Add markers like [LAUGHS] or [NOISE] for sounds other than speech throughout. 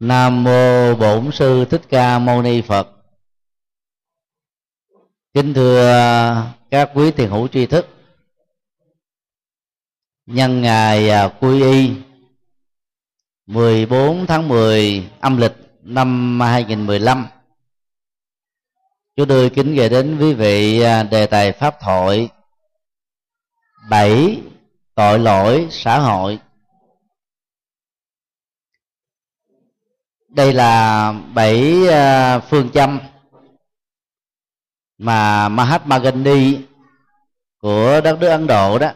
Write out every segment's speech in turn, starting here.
Nam mô Bổn sư Thích Ca Mâu Ni Phật. Kính thưa các quý thiền hữu tri thức. Nhân ngày à, quy y 14 tháng 10 âm lịch năm 2015 Chú đưa kính gửi đến quý vị à, đề tài pháp thoại bảy tội lỗi xã hội đây là bảy ờ, phương châm mà Mahatma Gandhi của đất nước Ấn Độ đó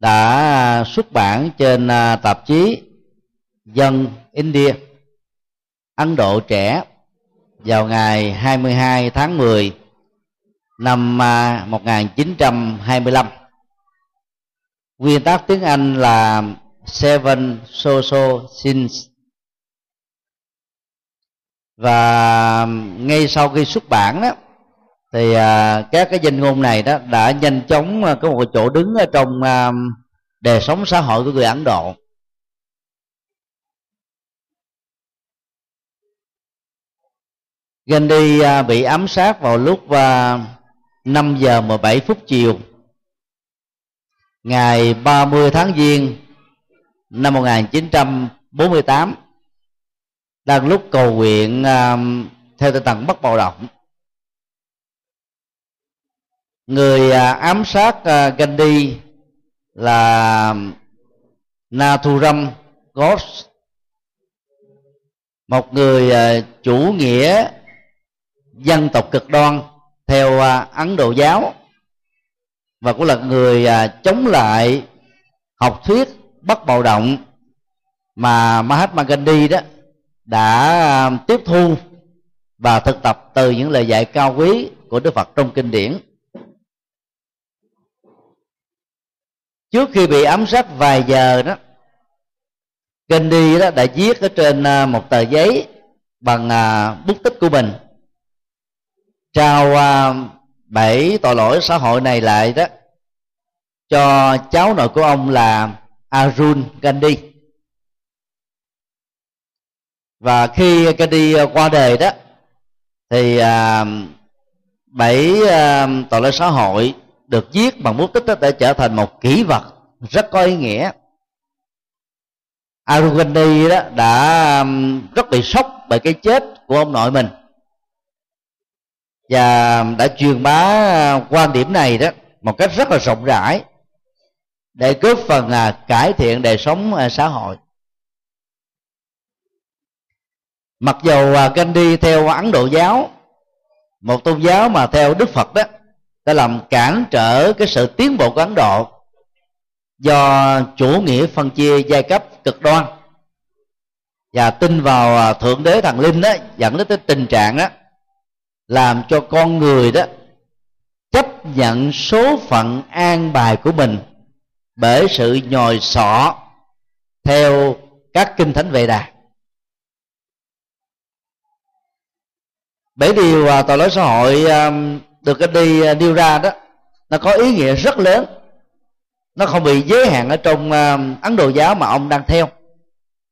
đã xuất bản trên ờ, tạp chí Dân India Ấn Độ trẻ vào ngày 22 tháng 10 năm ờ, 1925. Nguyên tắc tiếng Anh là Seven Social Sins và ngay sau khi xuất bản đó thì à, các cái danh ngôn này đó đã nhanh chóng à, có một chỗ đứng ở trong à, đời sống xã hội của người Ấn Độ. Gandhi à, bị ám sát vào lúc à, 5 giờ 17 phút chiều ngày 30 tháng Giêng năm 1948 đang lúc cầu nguyện uh, theo tinh thần bất bạo động người uh, ám sát uh, Gandhi là Nathuram Ghosh một người uh, chủ nghĩa dân tộc cực đoan theo uh, Ấn Độ giáo và cũng là người uh, chống lại học thuyết bất bạo động mà Mahatma Gandhi đó đã um, tiếp thu và thực tập từ những lời dạy cao quý của Đức Phật trong kinh điển. Trước khi bị ám sát vài giờ đó, Gandhi đó đã viết ở trên uh, một tờ giấy bằng uh, bút tích của mình trao um, bảy tội lỗi xã hội này lại đó cho cháu nội của ông là Arun Gandhi và khi cái đi ờ, qua đời đó thì à, bảy à, tội lỗi xã hội được viết bằng bút tích đó để trở thành một kỷ vật rất có ý nghĩa. Arugandi đó đã rất bị sốc bởi cái chết của ông nội mình. Và đã truyền bá à, quan điểm này đó một cách rất là rộng rãi để góp phần là cải thiện đời sống à, xã hội. Mặc dù à, Gandhi theo ấn độ giáo, một tôn giáo mà theo đức phật đó, đã làm cản trở cái sự tiến bộ của ấn độ do chủ nghĩa phân chia giai cấp cực đoan. Và tin vào à, thượng đế thần linh đó, dẫn đến cái tình trạng đó, làm cho con người đó chấp nhận số phận an bài của mình bởi sự nhồi sọ theo các kinh thánh vệ đà. Bảy điều tội lỗi xã hội um, được cái đi uh, nêu ra đó, nó có ý nghĩa rất lớn. Nó không bị giới hạn ở trong um, ấn độ giáo mà ông đang theo.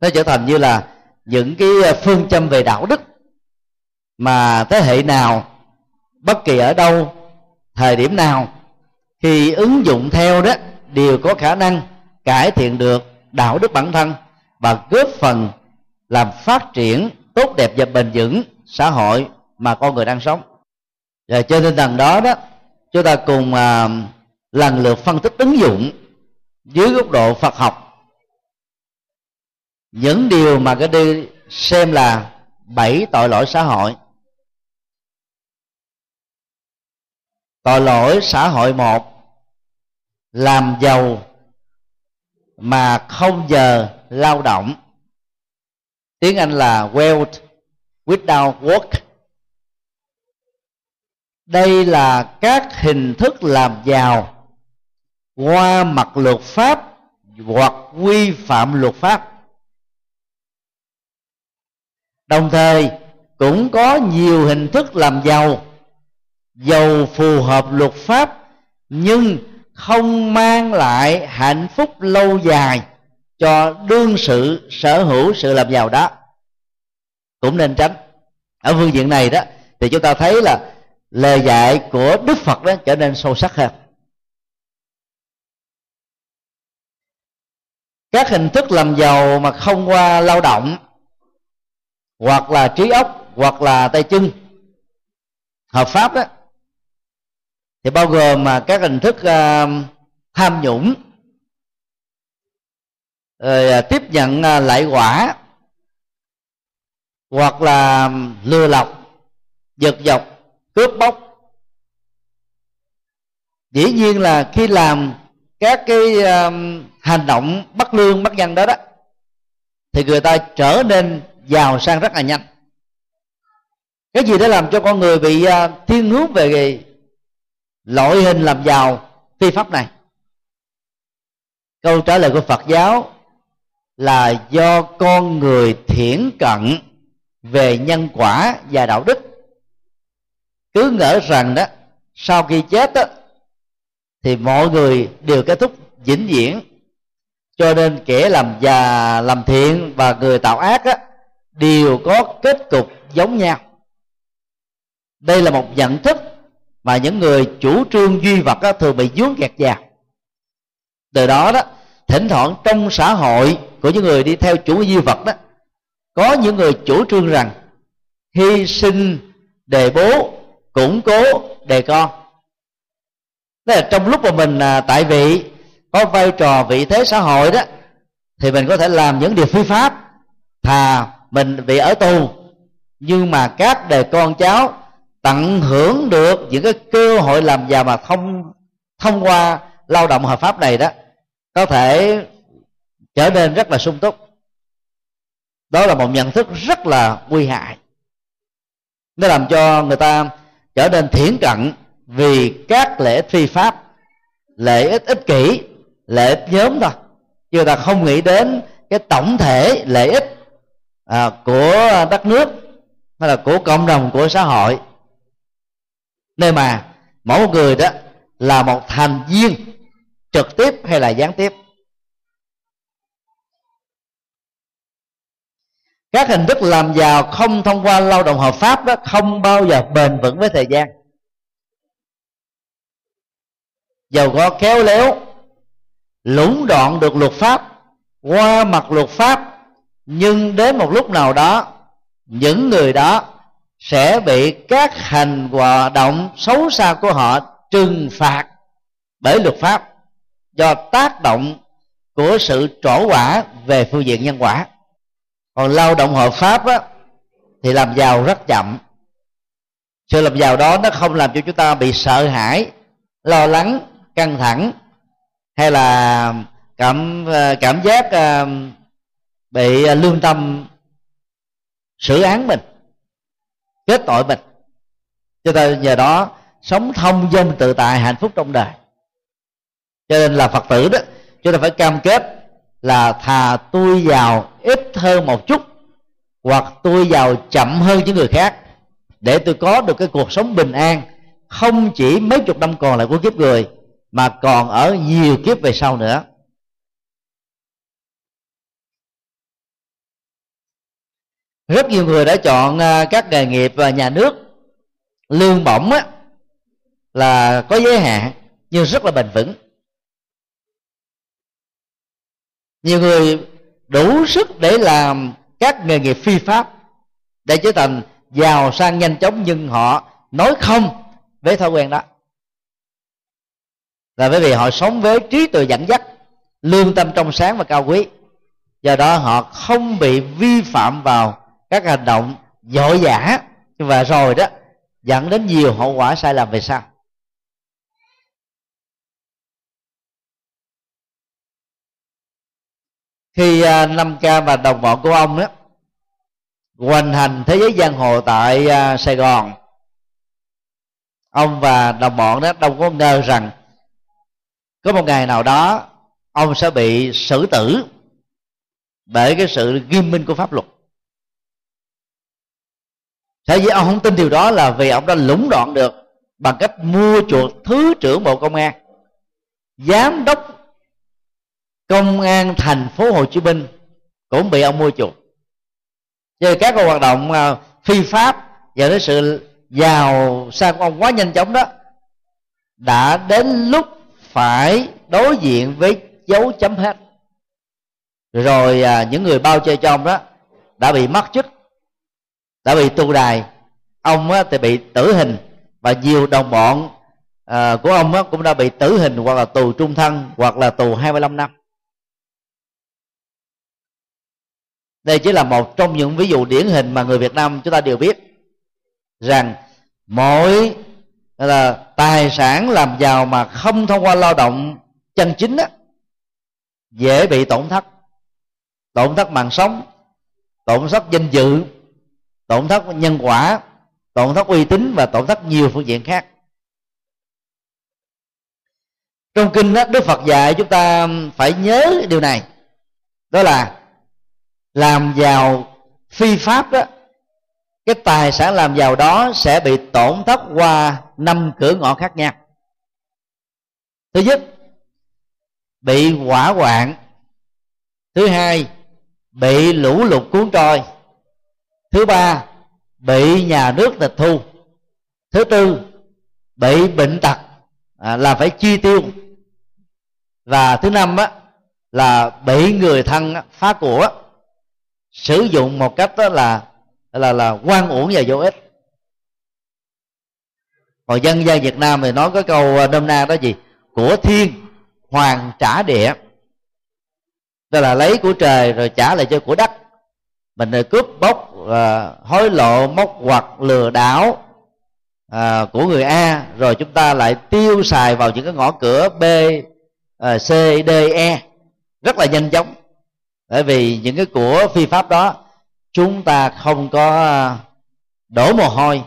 Nó trở thành như là những cái uh, phương châm về đạo đức mà thế hệ nào, bất kỳ ở đâu, thời điểm nào, khi ứng dụng theo đó, đều có khả năng cải thiện được đạo đức bản thân và góp phần làm phát triển tốt đẹp và bền vững xã hội mà con người đang sống. Và trên tinh thần đó đó chúng ta cùng à, lần lượt phân tích ứng dụng dưới góc độ Phật học. Những điều mà cái đi xem là bảy tội lỗi xã hội. Tội lỗi xã hội một làm giàu mà không giờ lao động. Tiếng anh là wealth without work đây là các hình thức làm giàu qua mặt luật pháp hoặc vi phạm luật pháp. Đồng thời, cũng có nhiều hình thức làm giàu. Giàu phù hợp luật pháp, nhưng không mang lại hạnh phúc lâu dài cho đương sự, sở hữu sự làm giàu đó. Cũng nên tránh. Ở phương diện này đó, thì chúng ta thấy là lời dạy của đức phật đó trở nên sâu sắc hơn. Các hình thức làm giàu mà không qua lao động hoặc là trí óc hoặc là tay chân hợp pháp đó thì bao gồm mà các hình thức uh, tham nhũng rồi uh, tiếp nhận uh, lại quả hoặc là lừa lọc giật dọc cướp bóc. Dĩ nhiên là khi làm các cái um, hành động bắt lương bắt danh đó đó thì người ta trở nên giàu sang rất là nhanh. Cái gì đã làm cho con người bị uh, thiên hướng về loại hình làm giàu phi pháp này? Câu trả lời của phật giáo là do con người thiển cận về nhân quả và đạo đức cứ ngỡ rằng đó sau khi chết đó thì mọi người đều kết thúc vĩnh viễn. Cho nên kẻ làm già làm thiện và người tạo ác á, đều có kết cục giống nhau. Đây là một nhận thức mà những người chủ trương duy vật đó, thường bị dướng kẹt vào. Từ đó đó thỉnh thoảng trong xã hội của những người đi theo chủ duy vật đó có những người chủ trương rằng hy sinh đề bố củng cố đề con. Tức là trong lúc mà mình à, tại vị, có vai trò vị thế xã hội đó, thì mình có thể làm những điều phi pháp, thà mình bị ở tù. Nhưng mà các đề con cháu tận hưởng được những cái cơ hội làm giàu mà thông thông qua lao động hợp pháp này đó, có thể trở nên rất là sung túc. Đó là một nhận thức rất là nguy hại. Nó làm cho người ta trở nên thiển cận vì các lễ phi pháp lễ ích ích kỷ lễ ích nhóm thôi. Chứ ta không nghĩ đến cái tổng thể lợi ích à, của đất nước hay là của cộng đồng của xã hội. Nơi mà mỗi một người đó là một thành viên trực tiếp hay là gián tiếp. Các hình thức làm giàu không thông qua lao động hợp pháp đó không bao giờ bền vững với thời gian. Giàu có khéo léo, lũng đoạn được luật pháp, qua mặt luật pháp, nhưng đến một lúc nào đó, những người đó sẽ bị các hành hoạt động xấu xa của họ trừng phạt bởi luật pháp do tác động của sự trổ quả về phương diện nhân quả còn lao động hợp pháp á, thì làm giàu rất chậm. Sự làm giàu đó nó không làm cho chúng ta bị sợ hãi lo lắng căng thẳng hay là cảm ờ, cảm giác ờ, bị lương tâm xử án mình kết tội mình. Cho ta nhờ đó sống thông dong tự tại hạnh phúc trong đời. Cho nên là phật tử đó chúng ta phải cam kết là thà tôi giàu ít hơn một chút hoặc tôi giàu chậm hơn những người khác để tôi có được cái cuộc sống bình an không chỉ mấy chục năm còn lại của kiếp người mà còn ở nhiều kiếp về sau nữa. Rất nhiều người đã chọn à, các nghề nghiệp và nhà nước. Lương bổng á, là có giới hạn nhưng rất là bền vững. Nhiều người đủ sức để làm các nghề nghiệp phi pháp để trở thành giàu sang nhanh chóng, nhưng họ nói không với thói quen đó. Là bởi vì họ sống với trí tuệ dẫn dắt, lương tâm trong sáng và cao quý. Do đó họ không bị vi phạm vào các hành động dội dã và rồi đó, dẫn đến nhiều hậu quả sai lầm về sau. Khi à, năm ca và đồng bọn của ông đó hoành hành thế giới giang hồ tại à, sài gòn, ông và đồng bọn đó đâu có ngờ rằng có một ngày nào đó ông sẽ bị xử tử bởi cái sự nghiêm minh của pháp luật. Thế giới ông không tin điều đó là vì ông đã lũng đoạn được bằng cách mua chuộc thứ trưởng bộ công an, giám đốc công an thành phố hồ chí minh cũng bị ông mua chuộc. Cho các cái hoạt động à, phi pháp và đến sự giàu sang của ông quá nhanh chóng đó đã đến lúc phải đối diện với dấu chấm hết. Rồi à, những người bao che cho ông đó đã bị mất chức đã bị tù đài. Ông á, thì bị tử hình và nhiều đồng bọn à, của ông á, cũng đã bị tử hình hoặc là tù trung thân hoặc là tù 25 năm. Đây chỉ là một trong những ví dụ điển hình mà người Việt Nam chúng ta đều biết rằng mỗi là tài sản làm giàu mà không thông qua lao động chân chính á, dễ bị tổn thất. Tổn thất mạng sống tổn thất danh dự tổn thất nhân quả tổn thất uy tín và tổn thất nhiều phương diện khác. Trong kinh đó, đức phật dạy chúng ta phải nhớ điều này đó là làm giàu phi pháp đó cái tài sản làm giàu đó sẽ bị tổn thất qua năm cửa ngõ khác nhau. Thứ nhất bị hỏa hoạn. Thứ hai bị lũ lụt cuốn trôi. Thứ ba bị nhà nước tịch thu. Thứ tư bị bệnh tật à, là phải chi tiêu. Và thứ năm á, là bị người thân phá của sử dụng một cách đó là là là quan uổng và vô ích. Còn dân gian Việt Nam thì nói có câu à, đâm na đó gì? Của thiên hoàng trả địa. Tức là lấy của trời rồi trả lại cho của đất. Mình cướp bóc à, hối lộ móc hoặc lừa đảo à, của người a rồi chúng ta lại tiêu xài vào những cái ngõ cửa b à, c d e. Rất là nhanh chóng bởi vì những cái của phi pháp đó, chúng ta không có à, đổ mồ hôi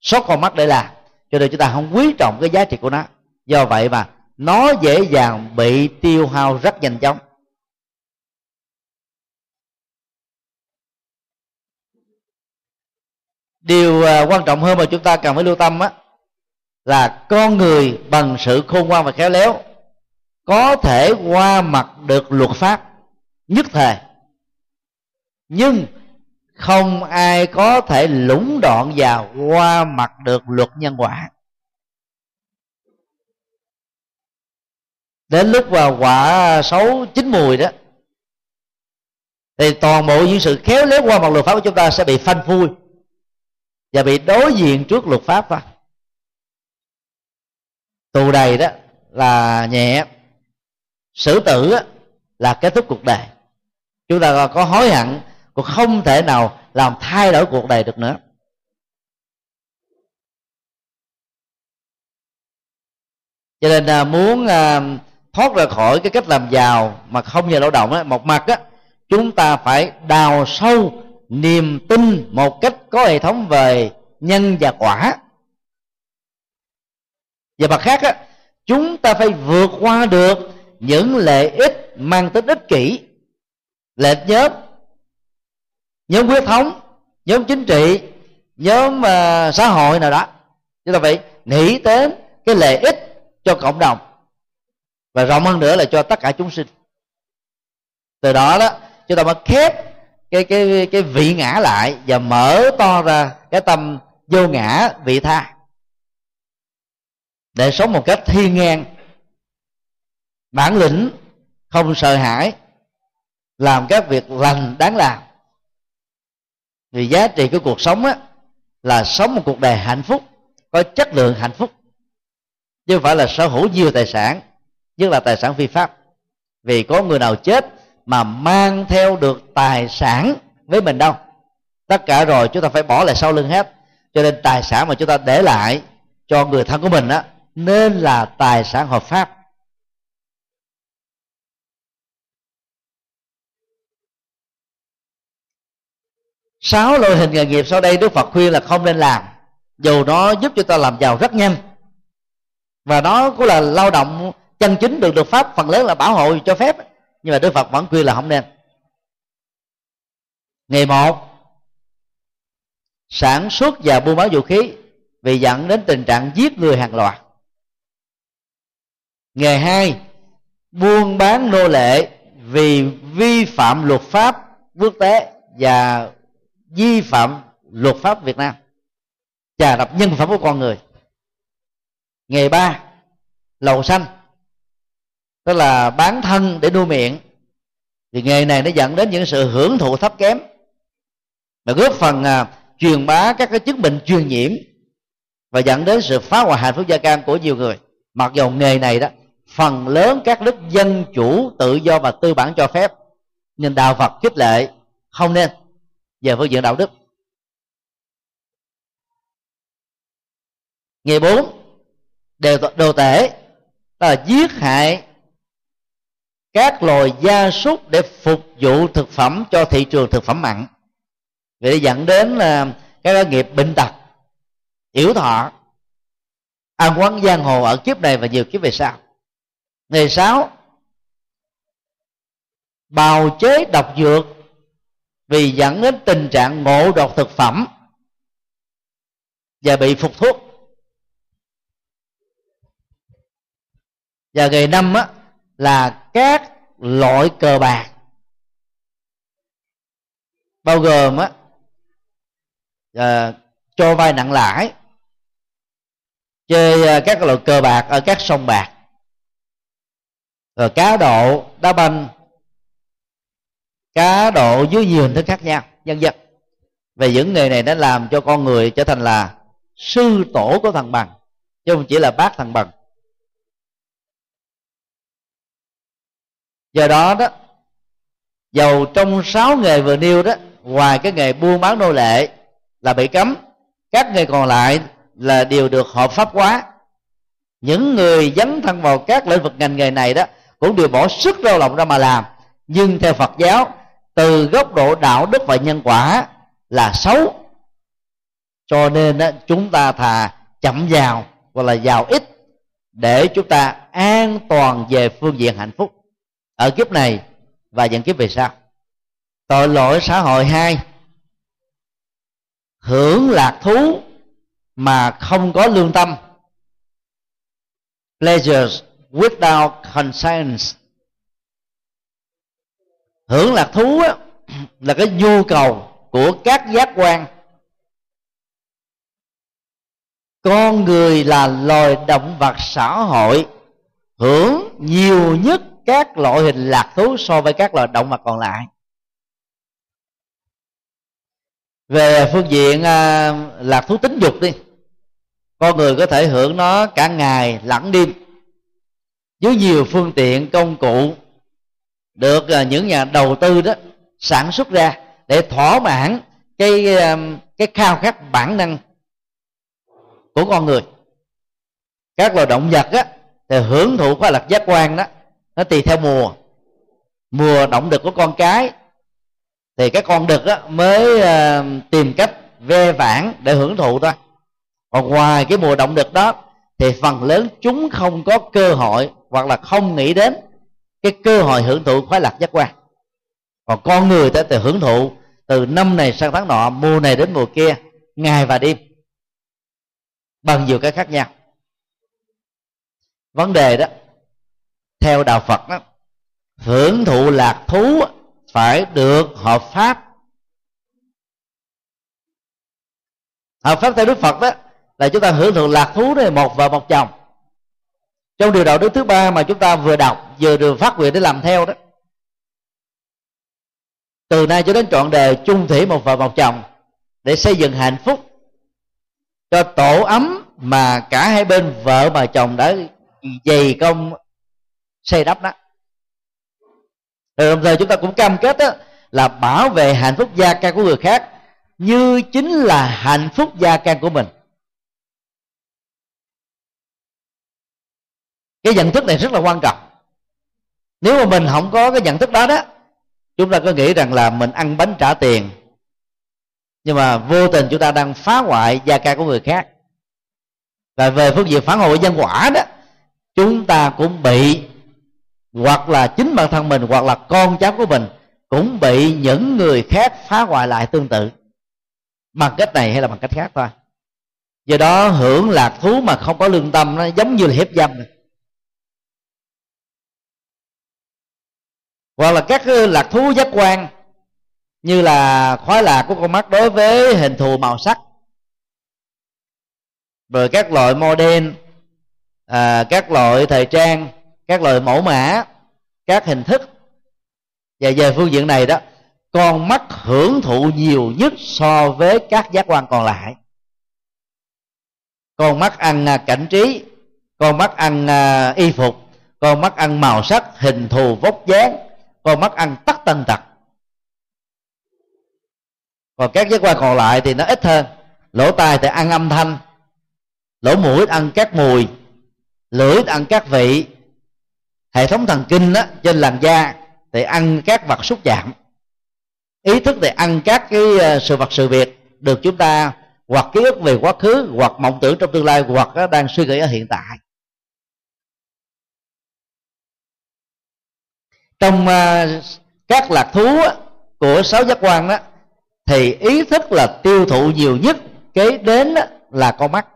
sốt con mắt để làm. Cho nên chúng ta không quý trọng cái giá trị của nó. Do vậy mà nó dễ dàng bị tiêu hao rất nhanh chóng. Điều à, quan trọng hơn mà chúng ta cần phải lưu tâm á, là con người bằng sự khôn ngoan và khéo léo có thể qua mặt được luật pháp nhất thời. Nhưng không ai có thể lũng đoạn và qua mặt được luật nhân quả. Đến lúc vào quả xấu chín mùi đó, thì toàn bộ những sự khéo léo qua mặt luật pháp của chúng ta sẽ bị phanh phui và bị đối diện trước luật pháp đó. tù đầy đó là nhẹ, xử tử là kết thúc cuộc đời chúng ta có hối hận, cũng không thể nào làm thay đổi cuộc đời được nữa. Cho nên à, muốn à, thoát ra khỏi cái cách làm giàu mà không nhờ lao động ấy một mặt á, chúng ta phải đào sâu niềm tin một cách có hệ thống về nhân và quả. Và mặt khác á, chúng ta phải vượt qua được những lợi ích mang tính ích kỷ lệch nhóm. Nhóm quyết thống nhóm chính trị nhóm uh, xã hội nào đó. Chúng ta phải nghĩ đến cái lợi ích cho cộng đồng. Và rộng hơn nữa là cho tất cả chúng sinh. Từ đó đó chúng ta mới khép cái cái cái vị ngã lại và mở to ra cái tâm vô ngã vị tha. Để sống một cách thiên ngang bản lĩnh không sợ hãi làm các việc lành đáng làm. Vì giá trị của cuộc sống á, là sống một cuộc đời hạnh phúc, có chất lượng hạnh phúc. Chứ không phải là sở hữu nhiều tài sản, nhất là tài sản phi pháp. Vì có người nào chết mà mang theo được tài sản với mình đâu. Tất cả rồi chúng ta phải bỏ lại sau lưng hết. Cho nên tài sản mà chúng ta để lại cho người thân của mình á, nên là tài sản hợp pháp. Sáu loại hình nghề nghiệp sau đây đức phật khuyên là không nên làm. Dù nó giúp cho ta làm giàu rất nhanh. Và nó cũng là lao động chân chính được được pháp, phần lớn là bảo hộ cho phép. Nhưng mà đức phật vẫn khuyên là không nên. Nghề một, sản xuất và buôn bán vũ khí vì dẫn đến tình trạng giết người hàng loạt. Nghề hai, buôn bán nô lệ vì vi phạm luật pháp quốc tế và vi phạm luật pháp Việt Nam trà đập nhân phẩm của con người. Nghề ba lầu xanh tức là bán thân để nuôi miệng. Thì nghề này nó dẫn đến những sự hưởng thụ thấp kém và góp phần à, truyền bá các cái chứng bệnh truyền nhiễm và dẫn đến sự phá hoại hạnh phúc gia can của nhiều người. Mặc dù nghề này đó phần lớn các nước dân chủ tự do và tư bản cho phép nhưng đạo phật khích lệ không nên về phương diện đạo đức. Ngày bốn đều đồ tể là giết hại các loài gia súc để phục vụ thực phẩm cho thị trường thực phẩm mặn. Để dẫn đến là các nghiệp bệnh tật, yếu thọ, ăn quán giang hồ ở kiếp này và nhiều kiếp về sau. Ngày sáu, bào chế độc dược vì dẫn đến tình trạng ngộ độc thực phẩm và bị phục thuốc. Và ngày năm á, là các loại cờ bạc. Bao gồm á à, cho vay nặng lãi chơi à, các loại cờ bạc ở các sông bạc. Rồi cá độ đá banh cá độ dưới nhiều hình thức khác nhau dân dân về những nghề này đã làm cho con người trở thành là sư tổ của thằng bằng, chứ không chỉ là bác thằng bằng. Do đó đó dầu trong sáu nghề vừa nêu đó, ngoài cái nghề buôn bán nô lệ là bị cấm, các nghề còn lại là đều được hợp pháp hóa. Những người dấn thân vào các lĩnh vực ngành nghề này đó, cũng đều bỏ sức lao động ra mà làm, nhưng theo phật giáo từ góc độ đạo đức và nhân quả là xấu. Cho nên đó, chúng ta thà chậm vào hoặc là vào ít để chúng ta an toàn về phương diện hạnh phúc. Ở kiếp này và những kiếp về sau. Tội lỗi xã hội hai. Hưởng lạc thú mà không có lương tâm. Pleasures without conscience hưởng lạc thú á, là cái nhu cầu của các giác quan. Con người là loài động vật xã hội hưởng nhiều nhất các loại hình lạc thú so với các loài động vật còn lại. Về phương diện à, lạc thú tính dục đi con người có thể hưởng nó cả ngày lẫn đêm với nhiều phương tiện công cụ được à, những nhà đầu tư đó sản xuất ra để thỏa mãn cái à, cái khao khát bản năng của con người. Các loài động vật á thì hưởng thụ khoa lạc giác quan đó nó tùy theo mùa. Mùa động đực của con cái thì các con đực á, mới uh, tìm cách ve vãn để hưởng thụ thôi. Còn ngoài cái mùa động đực đó thì phần lớn chúng không có cơ hội hoặc là không nghĩ đến cái cơ hội hưởng thụ khoái lạc giác quan. Còn con người ta thì hưởng thụ từ năm này sang tháng nọ, mùa này đến mùa kia, ngày và đêm. Bằng nhiều cái khác nhau. Vấn đề đó, theo đạo phật đó, hưởng thụ lạc thú phải được hợp pháp. Hợp pháp theo đức phật đó, là chúng ta hưởng thụ lạc thú này một vợ một chồng. Trong điều đạo đức thứ ba mà chúng ta vừa đọc vừa được phát nguyện để làm theo đó. Từ nay cho đến trọn đời chung thủy một vợ một chồng để xây dựng hạnh phúc cho tổ ấm mà cả hai bên vợ và chồng đã dày công xây đắp đó. Rồi đồng thời chúng ta cũng cam kết đó, là bảo vệ hạnh phúc gia can của người khác như chính là hạnh phúc gia can của mình. Cái nhận thức này rất là quan trọng nếu mà mình không có cái nhận thức đó đó, chúng ta có nghĩ rằng là mình ăn bánh trả tiền, nhưng mà vô tình chúng ta đang phá hoại gia ca của người khác và về phương diện phản hồi nhân quả đó, chúng ta cũng bị, hoặc là chính bản thân mình, hoặc là con cháu của mình cũng bị những người khác phá hoại lại tương tự, bằng cách này hay là bằng cách khác thôi do đó hưởng lạc thú mà không có lương tâm nó giống như là hiếp dâm này. Hoặc là các lạc thú giác quan như là khói lạc của con mắt đối với hình thù màu sắc. Rồi các loại model à, các loại thời trang các loại mẫu mã các hình thức. Và về phương diện này đó con mắt hưởng thụ nhiều nhất so với các giác quan còn lại. Con mắt ăn à, cảnh trí con mắt ăn à, y phục con mắt ăn màu sắc hình thù vóc dáng con mắt ăn tất tần tật. Còn các giác quan còn lại thì nó ít hơn. Lỗ tai thì ăn âm thanh. Lỗ mũi ăn các mùi. Lưỡi ăn các vị. Hệ thống thần kinh đó, trên làn da thì ăn các vật xúc chạm. Ý thức thì ăn các cái ờ, sự vật sự việc được chúng ta hoặc ký ức về quá khứ hoặc mộng tưởng trong tương lai hoặc đang suy nghĩ ở hiện tại. Trong uh, các lạc thú của sáu giác quan đó thì ý thức là tiêu thụ nhiều nhất kế đến là con mắt.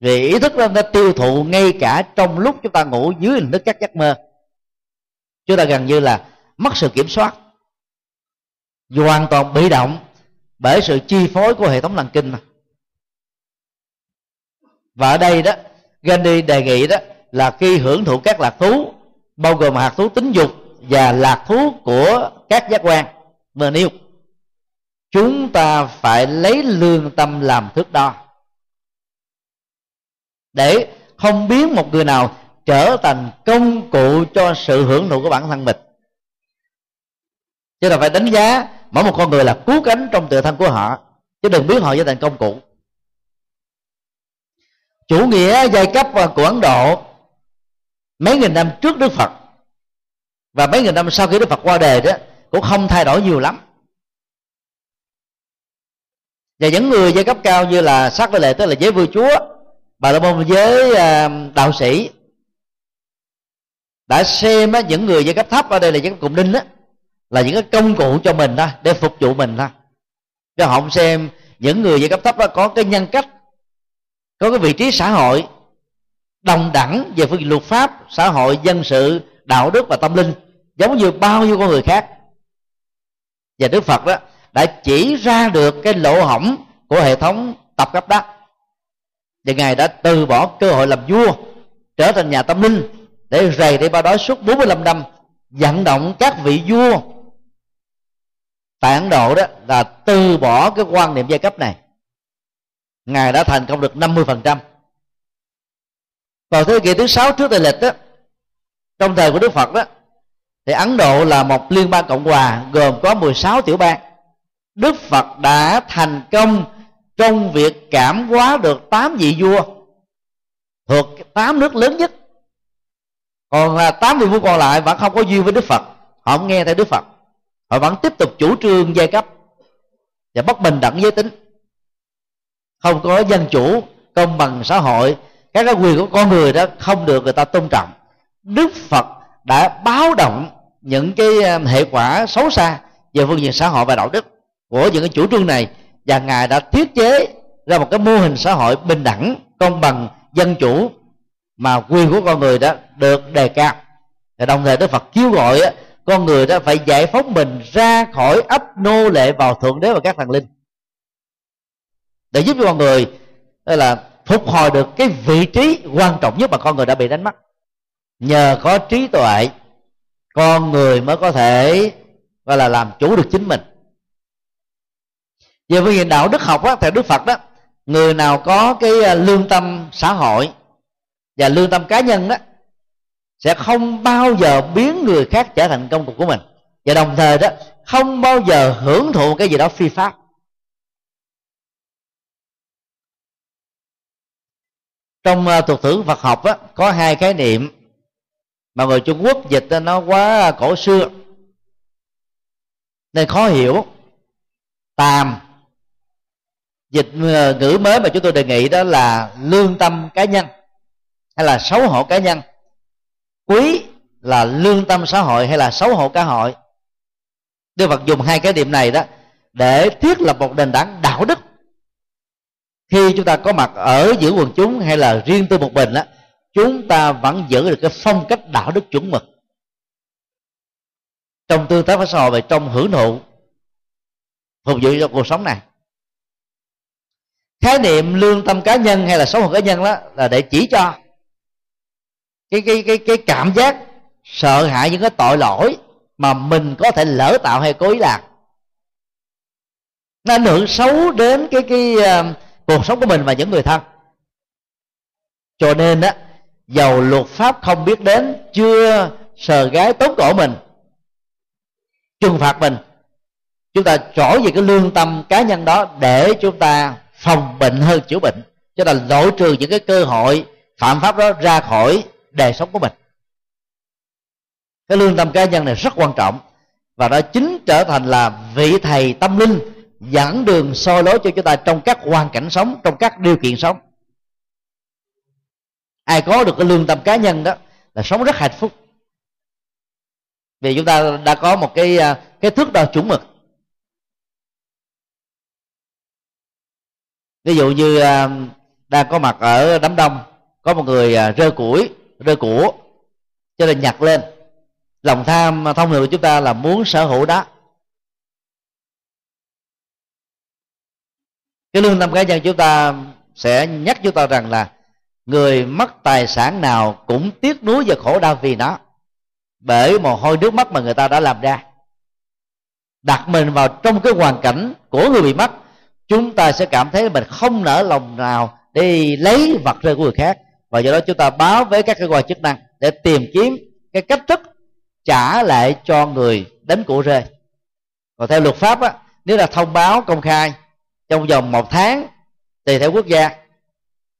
Vì ý thức đó nó tiêu thụ ngay cả trong lúc chúng ta ngủ dưới hình thức các giấc mơ. Chúng ta gần như là mất sự kiểm soát. Hoàn toàn bị động bởi sự chi phối của hệ thống thần kinh này. và ở đây đó Gandhi đề nghị đó là khi hưởng thụ các lạc thú bao gồm hạt thú tính dục và lạc thú của các giác quan. Vừa nêu chúng ta phải lấy lương tâm làm thước đo. Để không biến một người nào trở thành công cụ cho sự hưởng thụ của bản thân mình. Chứ là phải đánh giá mỗi một con người là cứu cánh trong tự thân của họ, chứ đừng biến họ trở thành công cụ. Chủ nghĩa giai cấp của ấn độ mấy nghìn năm trước đức phật, và mấy nghìn năm sau khi đức phật qua đời đó, cũng không thay đổi nhiều lắm. Và những người giai cấp cao như là sát với lệ tức là giới vua chúa, bà la môn với à, đạo sĩ, đã xem những người giai cấp thấp ở đây là những cụm đinh đó là những cái công cụ cho mình thôi để phục vụ mình thôi cho họ không xem những người giai cấp thấp đó có cái nhân cách, có cái vị trí xã hội đồng đẳng về phương diện luật pháp, xã hội, dân sự, đạo đức và tâm linh, giống như bao nhiêu con người khác. Và đức phật đó đã chỉ ra được cái lỗ hỏng của hệ thống tập cấp đó. Và ngài đã từ bỏ cơ hội làm vua, trở thành nhà tâm linh, để rầy để ba đó suốt 45 năm, vận động các vị vua tại Ấn Độ đó là từ bỏ cái quan niệm giai cấp này. Ngài đã thành công được 50% vào thế kỷ thứ sáu trước tây lịch đó trong thời của Đức Phật đó thì Ấn Độ là một liên bang cộng hòa gồm có 16 tiểu bang. Đức Phật đã thành công trong việc cảm hóa được tám vị vua, thuộc tám nước lớn nhất. Còn tám vị vua còn lại vẫn không có duyên với Đức Phật, họ không nghe theo Đức Phật. Họ vẫn tiếp tục chủ trương giai cấp và bất bình đẳng giới tính, không có dân chủ, công bằng xã hội các cái quyền của con người đó không được người ta tôn trọng. Đức phật đã báo động những cái um, hệ quả xấu xa về phương diện xã hội và đạo đức của những cái chủ trương này và ngài đã thiết chế ra một cái mô hình xã hội bình đẳng, công bằng, dân chủ mà quyền của con người đó được đề cao. Và đồng thời đức phật kêu gọi con người đó phải giải phóng mình ra khỏi ấp nô lệ vào thượng đế và các thần linh. Để giúp cho con người, đó là phục hồi được cái vị trí quan trọng nhất mà con người đã bị đánh mất. Nhờ có trí tuệ con người mới có thể gọi là làm chủ được chính mình. Về phương diện đạo đức học á, theo đức phật đó người nào có cái à, lương tâm xã hội và lương tâm cá nhân đó sẽ không bao giờ biến người khác trở thành công cụ của mình. Và đồng thời đó không bao giờ hưởng thụ cái gì đó phi pháp. Trong ờ, thuật ngữ Phật học á, có hai khái niệm mà người Trung Quốc dịch nó quá cổ xưa. Nên khó hiểu. Tàm dịch ờ, ngữ mới mà chúng tôi đề nghị đó là lương tâm cá nhân hay là xấu hổ cá nhân. Quý là lương tâm xã hội hay là xấu hổ xã hội? Đức Phật dùng hai cái điểm này đó để thiết lập một nền tảng đạo đức khi chúng ta có mặt ở giữa quần chúng hay là riêng tư một mình đó chúng ta vẫn giữ được cái phong cách đạo đức chuẩn mực. Trong tương tác với xã hội và trong hưởng thụ phục vụ cho cuộc sống này. Khái niệm lương tâm cá nhân hay là sống một cá nhân đó là để chỉ cho cái cái cái cái cảm giác sợ hãi những cái tội lỗi mà mình có thể lỡ tạo hay cố ý làm. Nó ảnh hưởng xấu đến cái cái uh, cuộc sống của mình và những người thân. Cho nên á, dầu luật pháp không biết đến, chưa sờ gái tốn cổ mình, trừng phạt mình, chúng ta trổ về cái lương tâm cá nhân đó để chúng ta phòng bệnh hơn chữa bệnh. Cho là loại trừ những cái cơ hội, phạm pháp đó ra khỏi đời sống của mình. Cái lương tâm cá nhân này rất quan trọng và nó chính trở thành là vị thầy tâm linh dẫn đường soi lối cho chúng ta trong các hoàn cảnh sống, trong các điều kiện sống. Ai có được cái lương tâm cá nhân đó là sống rất hạnh phúc. Vì chúng ta đã có một cái à, cái thước đo chuẩn mực. Ví dụ như à, đang có mặt ở đám đông, có một người rơ rơi củi, rơi của, cho nên nhặt lên. Lòng tham thông thường của chúng ta là muốn sở hữu đó cái lương tâm cá nhân chúng ta sẽ nhắc chúng ta rằng là người mất tài sản nào cũng tiếc nuối và khổ đau vì nó. Bởi mồ hôi nước mắt mà người ta đã làm ra. Đặt mình vào trong cái hoàn cảnh của người bị mất, chúng ta sẽ cảm thấy mình không nở lòng nào đi lấy vật rơi của người khác. Và do đó chúng ta báo với các cơ quan chức năng để tìm kiếm cái cách thức trả lại cho người đánh của rơi còn theo luật pháp á, nếu là thông báo công khai trong vòng một tháng tùy theo quốc gia.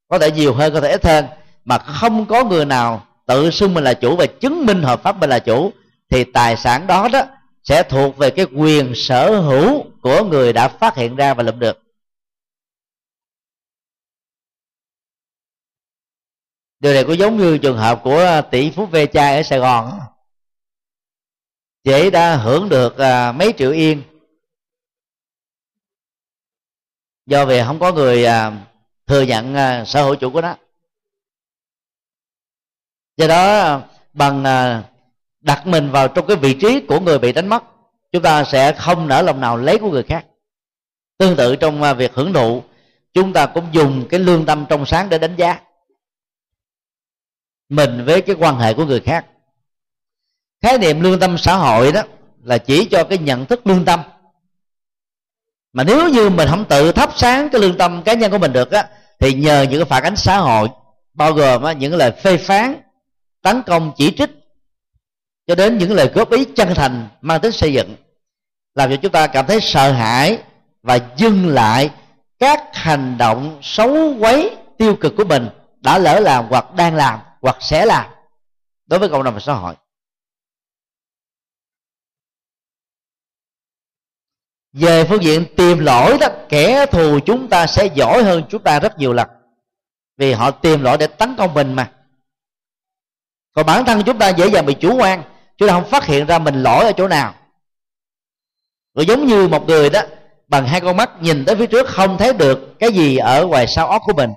Có thể nhiều hơn, có thể ít hơn. Mà không có người nào tự xưng mình là chủ và chứng minh hợp pháp mình là chủ, thì tài sản đó đó sẽ thuộc về cái quyền sở hữu của người đã phát hiện ra và lượm được. Điều này có giống như trường hợp của à, tỷ phú ve chai ở sài gòn. Chị đã hưởng được à, mấy triệu yên do vì không có người à, thừa nhận à, sở hữu chủ của nó. Do đó à, bằng đặt mình vào trong cái vị trí của người bị đánh mất, chúng ta sẽ không nở lòng nào lấy của người khác. Tương tự trong việc hưởng thụ, chúng ta cũng dùng cái lương tâm trong sáng để đánh giá mình với cái quan hệ của người khác. Khái niệm lương tâm xã hội đó là chỉ cho cái nhận thức lương tâm mà nếu như mình không tự thắp sáng cái lương tâm cá nhân của mình được á thì nhờ những cái phản ánh xã hội bao gồm á, những lời phê phán tấn công chỉ trích cho đến những lời góp ý chân thành mang tính xây dựng làm cho chúng ta cảm thấy sợ hãi và dừng lại các hành động xấu quấy tiêu cực của mình đã lỡ làm hoặc đang làm hoặc sẽ làm đối với cộng đồng và xã hội. Về phương diện tìm lỗi đó, kẻ thù chúng ta sẽ giỏi hơn chúng ta rất nhiều lần. Vì họ tìm lỗi để tấn công mình mà. Còn bản thân chúng ta dễ dàng bị chủ quan, chúng ta không phát hiện ra mình lỗi ở chỗ nào. Rồi giống như một người đó, bằng hai con mắt nhìn tới phía trước không thấy được cái gì ở ngoài sau óc của mình.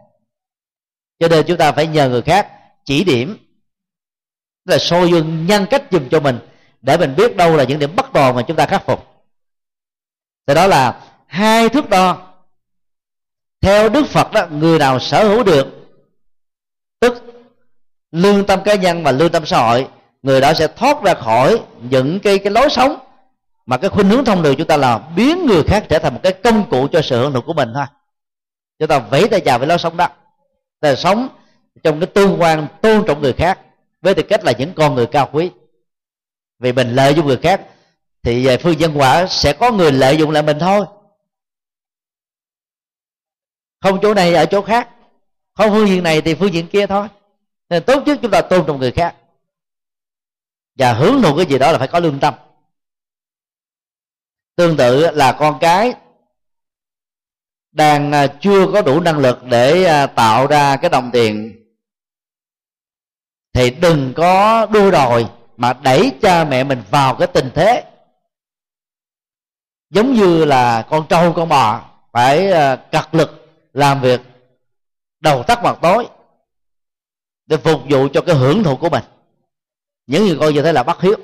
Cho nên chúng ta phải nhờ người khác chỉ điểm. Là soi dương nhân cách dùm cho mình, để mình biết đâu là những điểm bất toàn mà chúng ta khắc phục thì đó là hai thước đo. Theo đức phật đó, người nào sở hữu được, tức lương tâm cá nhân và lương tâm xã hội, người đó sẽ thoát ra khỏi những cái cái lối sống mà cái khuynh hướng thông thường chúng ta là biến người khác trở thành một cái công cụ cho sự hưởng thụ của mình thôi. Chúng ta vẫy tay chào với lối sống đó. Là sống trong cái tương quan, tôn trọng người khác với tư cách là những con người cao quý. Vì mình lợi cho người khác thì về phương nhân quả sẽ có người lợi dụng lại mình thôi. Không chỗ này ở chỗ khác. Không phương diện này thì phương diện kia thôi. Nên tốt nhất chúng ta tôn trọng người khác. Và hướng thụ cái gì đó là phải có lương tâm. Tương tự là con cái đang à, chưa có đủ năng lực để à, tạo ra cái đồng tiền, thì đừng có đua đòi mà đẩy cha mẹ mình vào cái tình thế giống như là con trâu con bò phải ờ, cật lực làm việc đầu tắt mặt tối để phục vụ cho cái hưởng thụ của mình. Những người coi như thế là bắt hiếu.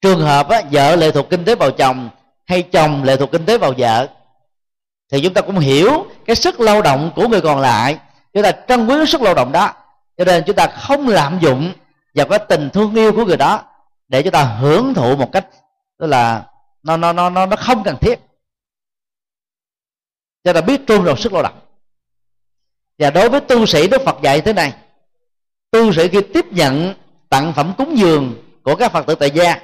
Trường hợp á, vợ lệ thuộc kinh tế vào chồng hay chồng lệ thuộc kinh tế vào vợ thì chúng ta cũng hiểu cái sức lao động của người còn lại. Chúng ta trân quý sức lao động đó. Cho nên chúng ta không lạm dụng vào cái tình thương yêu của người đó để chúng ta hưởng thụ một cách tức là nó nó nó nó nó không cần thiết. Cho ta biết tôn rồi sức lao động và đối với tu sĩ đức phật dạy thế này, tu sĩ khi tiếp nhận tặng phẩm cúng dường của các phật tử tại gia,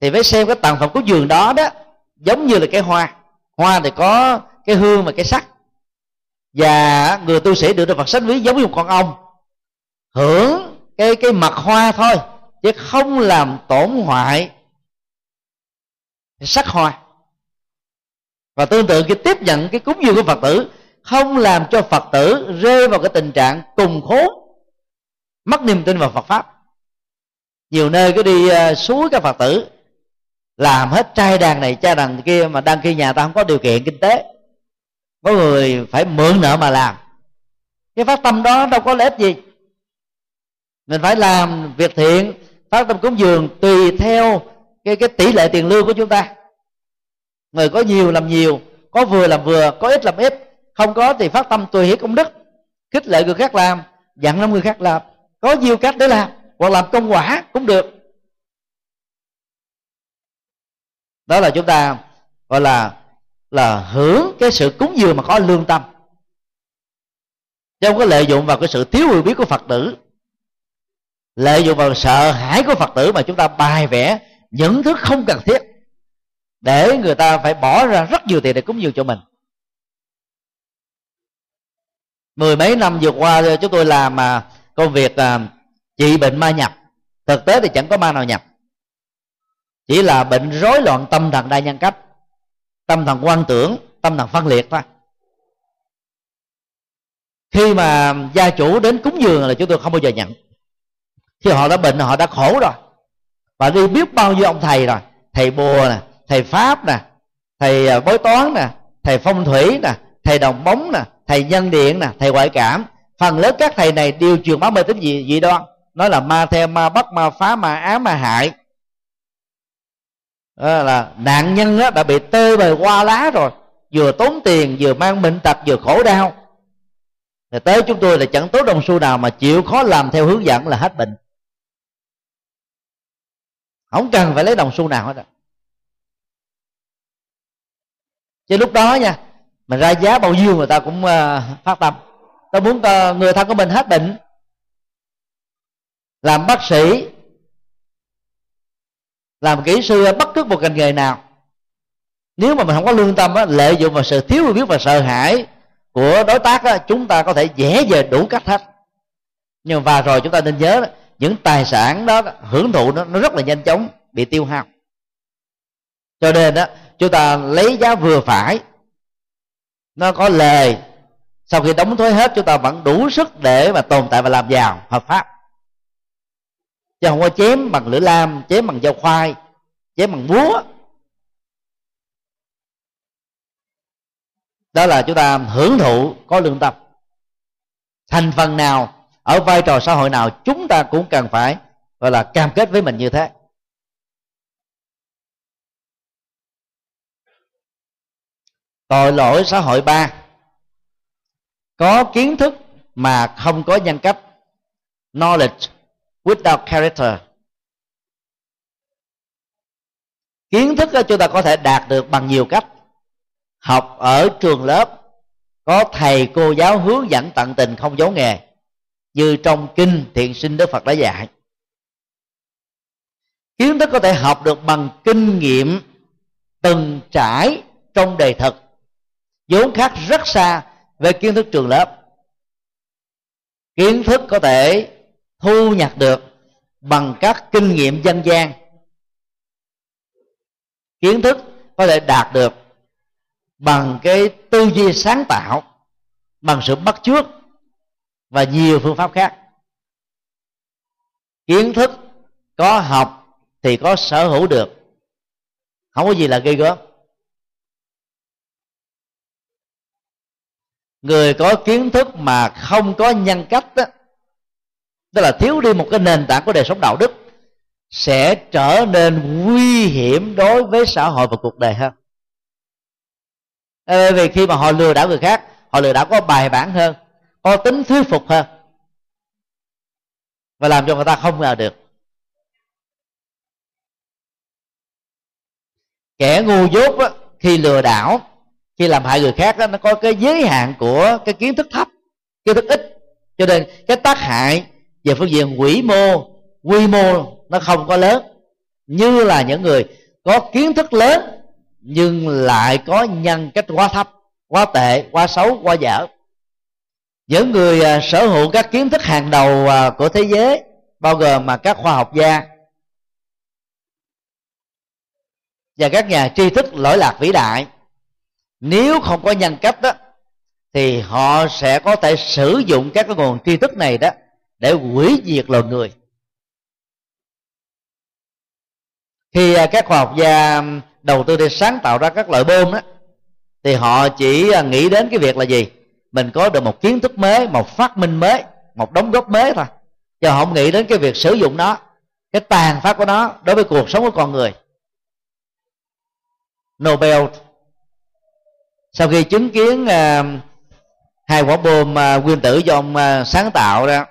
thì phải xem cái tặng phẩm cúng dường đó đó giống như là cái hoa. Hoa thì có cái hương và cái sắc. Và người tu sĩ được đức phật sánh ví giống như một con ong hưởng cái cái mặt hoa thôi, chứ không làm tổn hoại sắc hoa. Và tương tự cái tiếp nhận, cái cúng dường của phật tử không làm cho phật tử rơi vào cái tình trạng cùng khố, mất niềm tin vào phật pháp. Nhiều nơi cứ đi ờ, suối các phật tử, làm hết trai đàn này trai đàn kia mà đăng khi nhà ta không có điều kiện kinh tế. Có người phải mượn nợ mà làm. Cái phát tâm đó đâu có lợi ích gì. Mình phải làm việc thiện, phát tâm cúng dường tùy theo cái cái tỷ lệ tiền lương của chúng ta. Người có nhiều làm nhiều, có vừa làm vừa, có ít làm ít. Không có thì phát tâm tùy hiếu công đức. Khích lệ người khác làm dặn năm người khác làm. Có nhiều cách để làm, hoặc làm công quả cũng được. Đó là chúng ta gọi là là hưởng cái sự cúng dường mà có lương tâm. Chứ không có lợi dụng vào cái sự thiếu hiểu biết của phật tử. Lợi dụng vào sợ hãi của phật tử mà chúng ta bài vẽ những thứ không cần thiết để người ta phải bỏ ra rất nhiều tiền để cúng dường cho mình. Mười mấy năm vừa qua, chúng tôi làm mà công việc à, trị bệnh ma nhập. Thực tế thì chẳng có ma nào nhập. Chỉ là bệnh rối loạn tâm thần đa nhân cách, tâm thần quan tưởng, tâm thần phân liệt thôi. Khi mà gia chủ đến cúng dường là chúng tôi không bao giờ nhận. Khi họ đã bệnh, họ đã khổ rồi và đi biết bao nhiêu ông thầy rồi. Thầy bùa nè, thầy pháp nè, thầy à, bói toán nè, thầy phong thủy nè, thầy đồng bóng nè, thầy nhân điện nè, thầy ngoại cảm. Phần lớn các thầy này đều truyền bá mê tín gì gì đó nói là ma theo ma bắt ma phá, ma ám, ma hại. Đó là nạn nhân đã bị tê bời qua lá rồi. Vừa tốn tiền, vừa mang bệnh tật, vừa khổ đau. Thì tới chúng tôi là chẳng tốt đồng xu nào mà chịu khó làm theo hướng dẫn là hết bệnh không cần phải lấy đồng xu nào hết rồi chứ lúc đó nha mình ra giá bao nhiêu người ta cũng ờ, phát tâm. Tôi muốn ờ, người thân của mình hết bệnh. Làm bác sĩ làm kỹ sư bất cứ một ngành nghề nào. Nếu mà mình không có lương tâm á, lợi dụng vào sự thiếu hiểu biết và sợ hãi của đối tác á, chúng ta có thể dễ dàng đủ cách hết. Nhưng và rồi chúng ta nên nhớ đó, những tài sản đó hưởng thụ nó, nó rất là nhanh chóng bị tiêu hao. Cho nên đó chúng ta lấy giá vừa phải. Nó có lời. Sau khi đóng thuế hết chúng ta vẫn đủ sức để mà tồn tại và làm giàu hợp pháp. Chứ không có chém bằng lửa lam chém bằng dao khoai chém bằng búa. Đó là chúng ta hưởng thụ có lương tâm. Thành phần nào ở vai trò xã hội nào chúng ta cũng cần phải, gọi là, cam kết với mình như thế. Tội lỗi xã hội ba. Có kiến thức mà không có nhân cách. Knowledge without character. Kiến thức chúng ta có thể đạt được bằng nhiều cách. Học ở trường lớp, có thầy cô giáo hướng dẫn tận tình không giấu nghề như trong kinh thiện sinh đức phật đã dạy. Kiến thức có thể học được bằng kinh nghiệm từng trải trong đời thực vốn khác rất xa về kiến thức trường lớp. Kiến thức có thể thu nhặt được bằng các kinh nghiệm dân gian. Kiến thức có thể đạt được bằng cái tư duy sáng tạo, bằng sự bắt chước và nhiều phương pháp khác. Kiến thức có học thì có sở hữu được. Không có gì là gây gớm. Người có kiến thức mà không có nhân cách đó, tức là thiếu đi một cái nền tảng của đời sống đạo đức sẽ trở nên nguy hiểm đối với xã hội và cuộc đời hơn. Bởi vì khi mà họ lừa đảo người khác họ lừa đảo có bài bản hơn có tính thuyết phục hơn và làm cho người ta không ngờ được. Kẻ ngu dốt á, khi lừa đảo khi làm hại người khác đó, nó có cái giới hạn của cái kiến thức thấp kiến thức ít. Cho nên cái tác hại về phương diện quỷ mô quy mô nó không có lớn. Như là những người có kiến thức lớn nhưng lại có nhân cách quá thấp quá tệ quá xấu quá dở những người à, sở hữu các kiến thức hàng đầu à, của thế giới, bao gồm mà các khoa học gia và các nhà tri thức lỗi lạc vĩ đại, nếu không có nhân cách đó, thì họ sẽ có thể sử dụng các cái nguồn tri thức này đó để hủy diệt loài người. Khi à, các khoa học gia đầu tư để sáng tạo ra các loại bom đó, thì họ chỉ nghĩ đến cái việc là gì? Mình có được một kiến thức mới một phát minh mới một đóng góp mới thôi. Chứ không nghĩ đến cái việc sử dụng nó cái tàn phát của nó đối với cuộc sống của con người. Nobel. Sau khi chứng kiến uh, hai quả bom uh, nguyên tử do ông uh, sáng tạo ra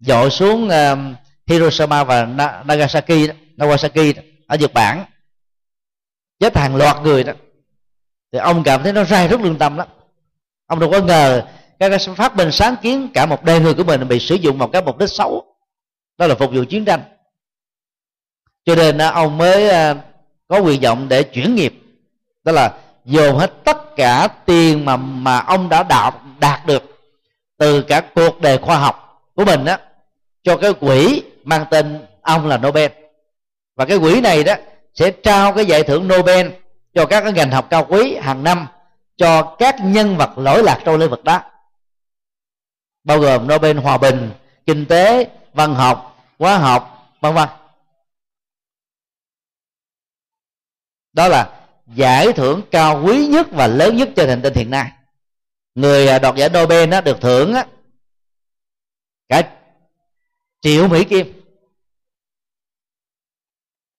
dội xuống uh, Hiroshima và Nagasaki Nagasaki ở Nhật Bản chết hàng loạt người đó. Thì ông cảm thấy nó rai rất lương tâm lắm ông đâu có ngờ các cái phát minh sáng kiến cả một đời người của mình bị sử dụng vào cái mục đích xấu. Đó là phục vụ chiến tranh. Cho nên ông mới à, có quyền vọng để chuyển nghiệp. Đó là dồn hết tất cả tiền mà mà ông đã đạt đạt được từ cả cuộc đời khoa học của mình đó cho cái quỹ mang tên ông là Nobel. Và cái quỹ này đó sẽ trao cái giải thưởng Nobel cho các cái ngành học cao quý hàng năm cho các nhân vật lỗi lạc trong lĩnh vực đó. Bao gồm Nobel hòa bình kinh tế văn học hóa học vân vân. Đó là giải thưởng cao quý nhất và lớn nhất trên hành tinh hiện nay. Người à, đoạt giải Nobel đó được thưởng á, cả triệu mỹ kim.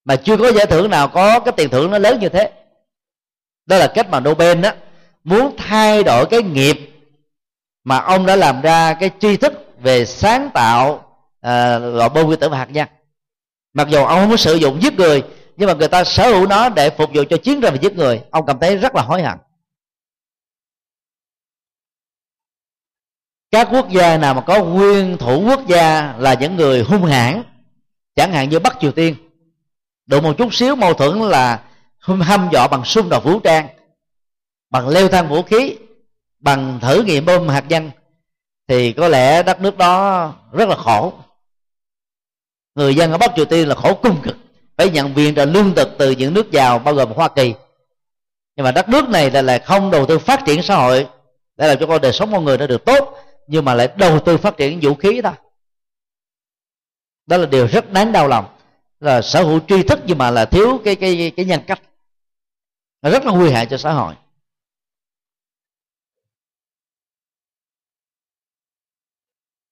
Mà chưa có giải thưởng nào có cái tiền thưởng nó lớn như thế. Đó là cách mà Nobel đó muốn thay đổi cái nghiệp mà ông đã làm ra cái tri thức về sáng tạo ờ, à, loại bom nguyên tử và hạt nhân. Mặc dù ông không có sử dụng giết người nhưng mà người ta sở hữu nó để phục vụ cho chiến tranh và giết người ông cảm thấy rất là hối hận. Các quốc gia nào mà có nguyên thủ quốc gia là những người hung hãn chẳng hạn như bắc triều tiên. Độ một chút xíu mâu thuẫn là hâm dọa bằng xung đột vũ trang bằng leo thang vũ khí, bằng thử nghiệm bom hạt nhân, thì có lẽ đất nước đó rất là khổ. Người dân ở bắc triều tiên là khổ cung cực, phải nhận viện trợ lương thực từ những nước giàu, bao gồm hoa kỳ. Nhưng mà đất nước này là lại không đầu tư phát triển xã hội, để làm cho con đời sống con người nó được tốt, nhưng mà lại đầu tư phát triển vũ khí đó. Đó là điều rất đáng đau lòng, là sở hữu tri thức nhưng mà là thiếu cái cái cái nhân cách. Nó rất là nguy hại cho xã hội.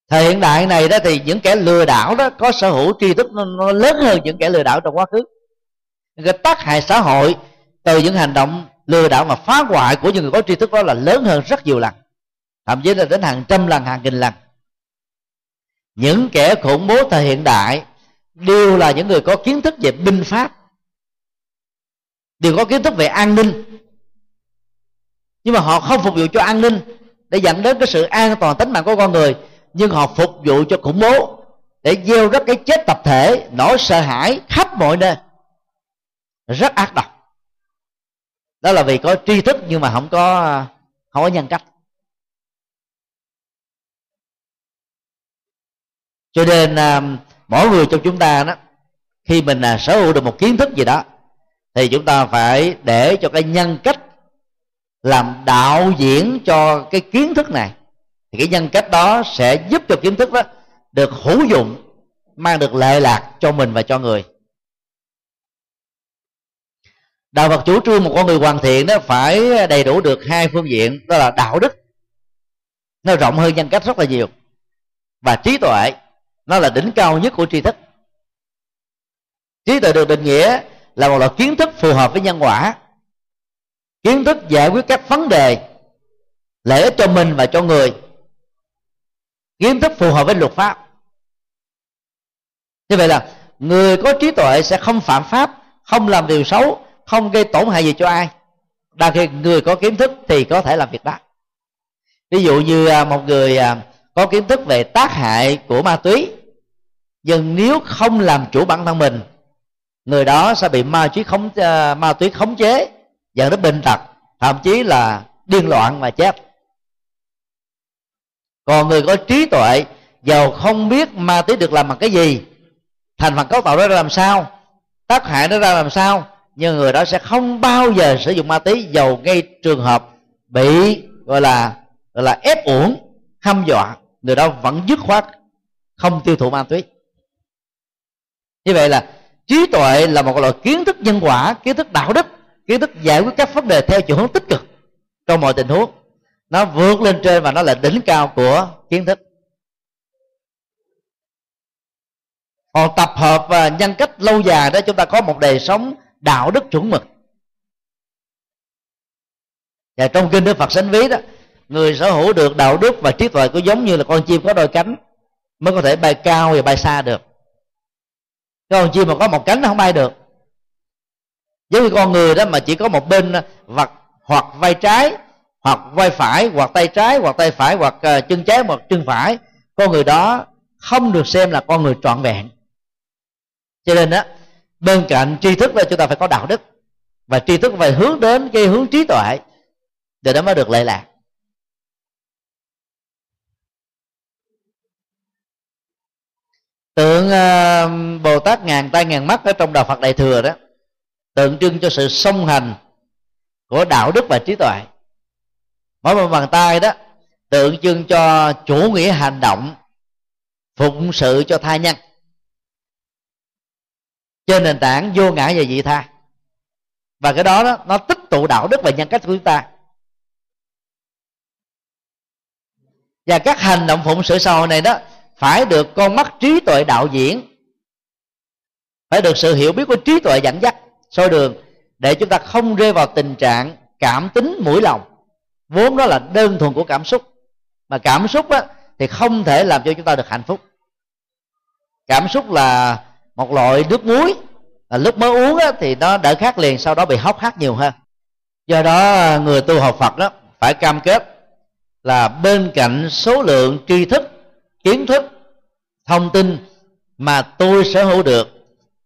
Thời hiện đại này đó thì những kẻ lừa đảo đó có sở hữu tri thức nó, nó lớn hơn những kẻ lừa đảo trong quá khứ. Cái tác hại xã hội từ những hành động lừa đảo mà phá hoại của những người có tri thức đó là lớn hơn rất nhiều lần thậm chí là đến hàng trăm lần hàng nghìn lần. Những kẻ khủng bố thời hiện đại đều là những người có kiến thức về binh pháp đều có kiến thức về an ninh. Nhưng mà họ không phục vụ cho an ninh để dẫn đến cái sự an toàn tính mạng của con người nhưng họ phục vụ cho khủng bố, để gieo rất cái chết tập thể, nỗi sợ hãi khắp mọi nơi. Rất ác độc. Đó là vì có tri thức nhưng mà không có không có nhân cách. Cho nên à, mỗi người trong chúng ta đó, khi mình à, sở hữu được một kiến thức gì đó, thì chúng ta phải để cho cái nhân cách làm đạo diễn cho cái kiến thức này thì cái nhân cách đó sẽ giúp cho kiến thức đó được hữu dụng, mang được lệ lạc cho mình và cho người. Đạo phật chủ trương một con người hoàn thiện đó phải đầy đủ được hai phương diện, đó là đạo đức. Nó rộng hơn nhân cách rất là nhiều. Và trí tuệ, nó là đỉnh cao nhất của tri thức. Trí tuệ được định nghĩa là một loại kiến thức phù hợp với nhân quả. Kiến thức giải quyết các vấn đề, lợi ích cho mình và cho người kiến thức phù hợp với luật pháp. Như vậy là, người có trí tuệ sẽ không phạm pháp, không làm điều xấu, không gây tổn hại gì cho ai. Đa khi người có kiến thức thì có thể làm việc đó. Ví dụ như à, một người à, có kiến thức về tác hại của ma túy, nhưng nếu không làm chủ bản thân mình, người đó sẽ bị ma túy khống à, ma túy khống chế, dẫn đến bệnh tật, thậm chí là điên loạn và chết còn người có trí tuệ, giàu không biết ma túy được làm bằng cái gì. Thành phần cấu tạo đó ra làm sao? Tác hại nó ra làm sao? Nhưng người đó sẽ không bao giờ sử dụng ma túy giàu gây trường hợp bị, gọi là gọi là ép uổng, hăm dọa. Người đó vẫn dứt khoát, không tiêu thụ ma túy như vậy là trí tuệ là một loại kiến thức nhân quả, kiến thức đạo đức, kiến thức giải quyết các vấn đề theo chiều hướng tích cực trong mọi tình huống nó vượt lên trên và nó là đỉnh cao của kiến thức. Còn tập hợp và nhân cách lâu dài đó, chúng ta có một đời sống đạo đức chuẩn mực. Và trong kinh đức phật sánh ví đó, người sở hữu được đạo đức và trí tuệ có giống như là con chim có đôi cánh mới có thể bay cao và bay xa được. Con chim mà có một cánh nó không bay được. Giống như con người đó mà chỉ có một bên vật hoặc vai trái hoặc vai phải hoặc tay trái hoặc tay phải hoặc uh, chân trái hoặc chân phải con người đó không được xem là con người trọn vẹn. Cho nên á bên cạnh tri thức là chúng ta phải có đạo đức và tri thức phải hướng đến cái hướng trí tuệ để nó mới được lệ lạc. Tượng uh, bồ tát ngàn tay ngàn mắt ở trong đạo phật đại thừa đó tượng trưng cho sự song hành của đạo đức và trí tuệ mỗi một bàn tay đó tượng trưng cho chủ nghĩa hành động phụng sự cho thai nhân. Trên nền tảng vô ngã và dị tha. Và cái đó, đó nó tích tụ đạo đức và nhân cách của chúng ta. Và các hành động phụng sự xã hội này đó phải được con mắt trí tuệ đạo diễn. Phải được sự hiểu biết của trí tuệ dẫn dắt soi đường để chúng ta không rơi vào tình trạng cảm tính mũi lòng vốn đó là đơn thuần của cảm xúc. Mà cảm xúc á, thì không thể làm cho chúng ta được hạnh phúc. Cảm xúc là một loại nước muối. Là lúc mới uống á, thì nó đỡ khát liền sau đó bị hốc hác nhiều hơn. Do đó người tu học phật đó phải cam kết là bên cạnh số lượng tri thức kiến thức thông tin mà tôi sở hữu được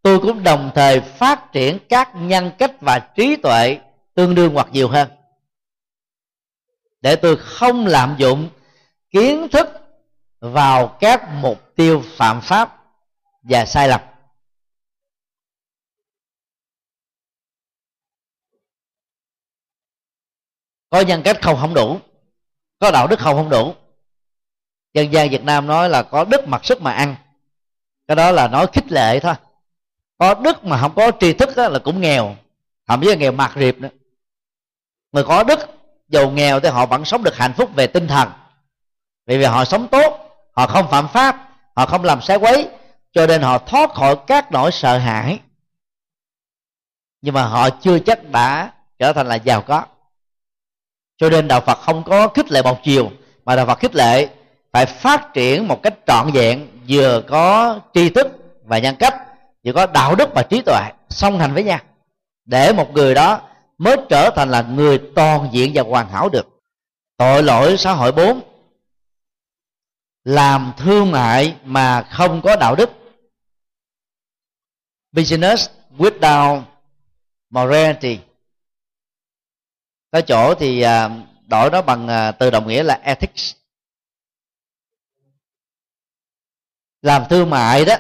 tôi cũng đồng thời phát triển các nhân cách và trí tuệ tương đương hoặc nhiều hơn để tôi không lạm dụng kiến thức vào các mục tiêu phạm pháp và sai lầm. Có nhân cách không không đủ, có đạo đức không không đủ. Dân gian việt nam nói là có đức mặc sức mà ăn, cái đó là nói khích lệ thôi. Có đức mà không có tri thức là cũng nghèo, thậm chí là nghèo mạt riệp nữa. Người có đức giàu nghèo thì họ vẫn sống được hạnh phúc về tinh thần. Vì vì họ sống tốt, họ không phạm pháp, họ không làm sai quấy, cho nên họ thoát khỏi các nỗi sợ hãi. Nhưng mà họ chưa chắc đã trở thành là giàu có. Cho nên đạo phật không có khích lệ một chiều, mà đạo phật khích lệ phải phát triển một cách trọn vẹn, vừa có tri thức và nhân cách, vừa có đạo đức và trí tuệ song hành với nhau. Để một người đó mới trở thành là người toàn diện và hoàn hảo được. Tội lỗi xã hội bốn, làm thương mại mà không có đạo đức. Business without morality. Có chỗ thì à, đổi nó bằng à, từ đồng nghĩa là ethics. Làm thương mại đó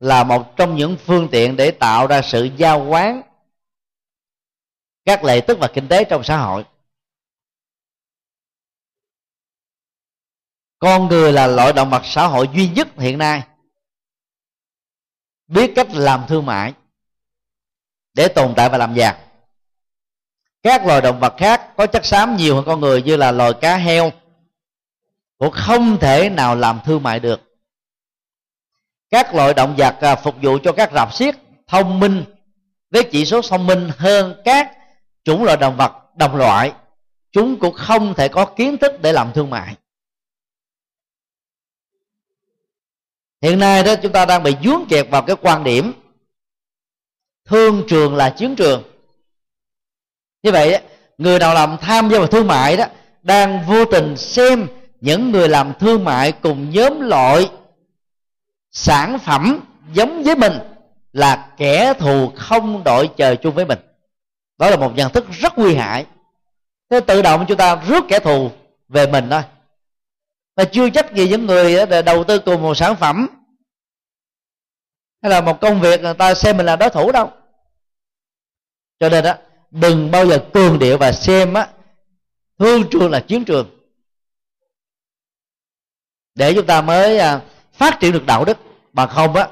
là một trong những phương tiện để tạo ra sự giao quán các lệ tức và kinh tế trong xã hội. Con người là loại động vật xã hội duy nhất hiện nay. Biết cách làm thương mại để tồn tại và làm giàu. Các loài động vật khác có chất xám nhiều hơn con người như là loài cá heo. Cũng không thể nào làm thương mại được. Các loại động vật à, phục vụ cho các rạp xiếc thông minh với chỉ số thông minh hơn các chủng loại động vật, đồng loại. Chúng cũng không thể có kiến thức để làm thương mại. Hiện nay đó, chúng ta đang bị dướng kẹt vào cái quan điểm thương trường là chiến trường. Như vậy người nào làm tham gia vào thương mại đó, đang vô tình xem những người làm thương mại cùng nhóm loại sản phẩm giống với mình là kẻ thù không đội trời chung với mình đó là một nhận thức rất nguy hại. Thế tự động chúng ta rước kẻ thù về mình thôi. Mà chưa chắc gì những người đầu tư cùng một sản phẩm. Hay là một công việc người ta xem mình là đối thủ đâu. Cho nên đó đừng bao giờ cường điệu và xem á, thương trường là chiến trường. Để chúng ta mới à, phát triển được đạo đức. Mà không á,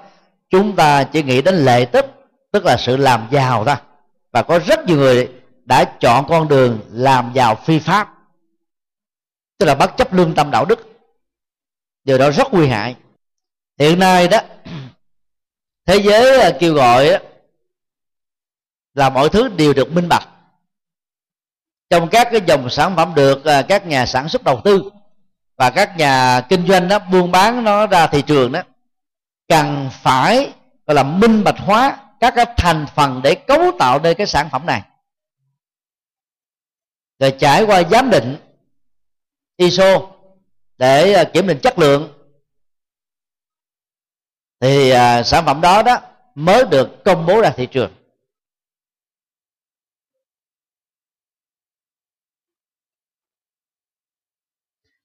chúng ta chỉ nghĩ đến lệ tức tức là sự làm giàu thôi và có rất nhiều người đã chọn con đường làm giàu phi pháp, tức là bất chấp lương tâm đạo đức. Điều đó rất nguy hại. Hiện nay đó, [CLEARS THROAT] thế giới à, kêu gọi là mọi thứ đều được minh bạch. Trong các cái dòng sản phẩm được à, các nhà sản xuất đầu tư và các nhà kinh doanh đó buôn bán nó ra thị trường đó, cần phải, gọi là minh bạch hóa các cái thành phần để cấu tạo nên cái sản phẩm này. Rồi trải qua giám định ISO để à, kiểm định chất lượng thì à, sản phẩm đó đó mới được công bố ra thị trường.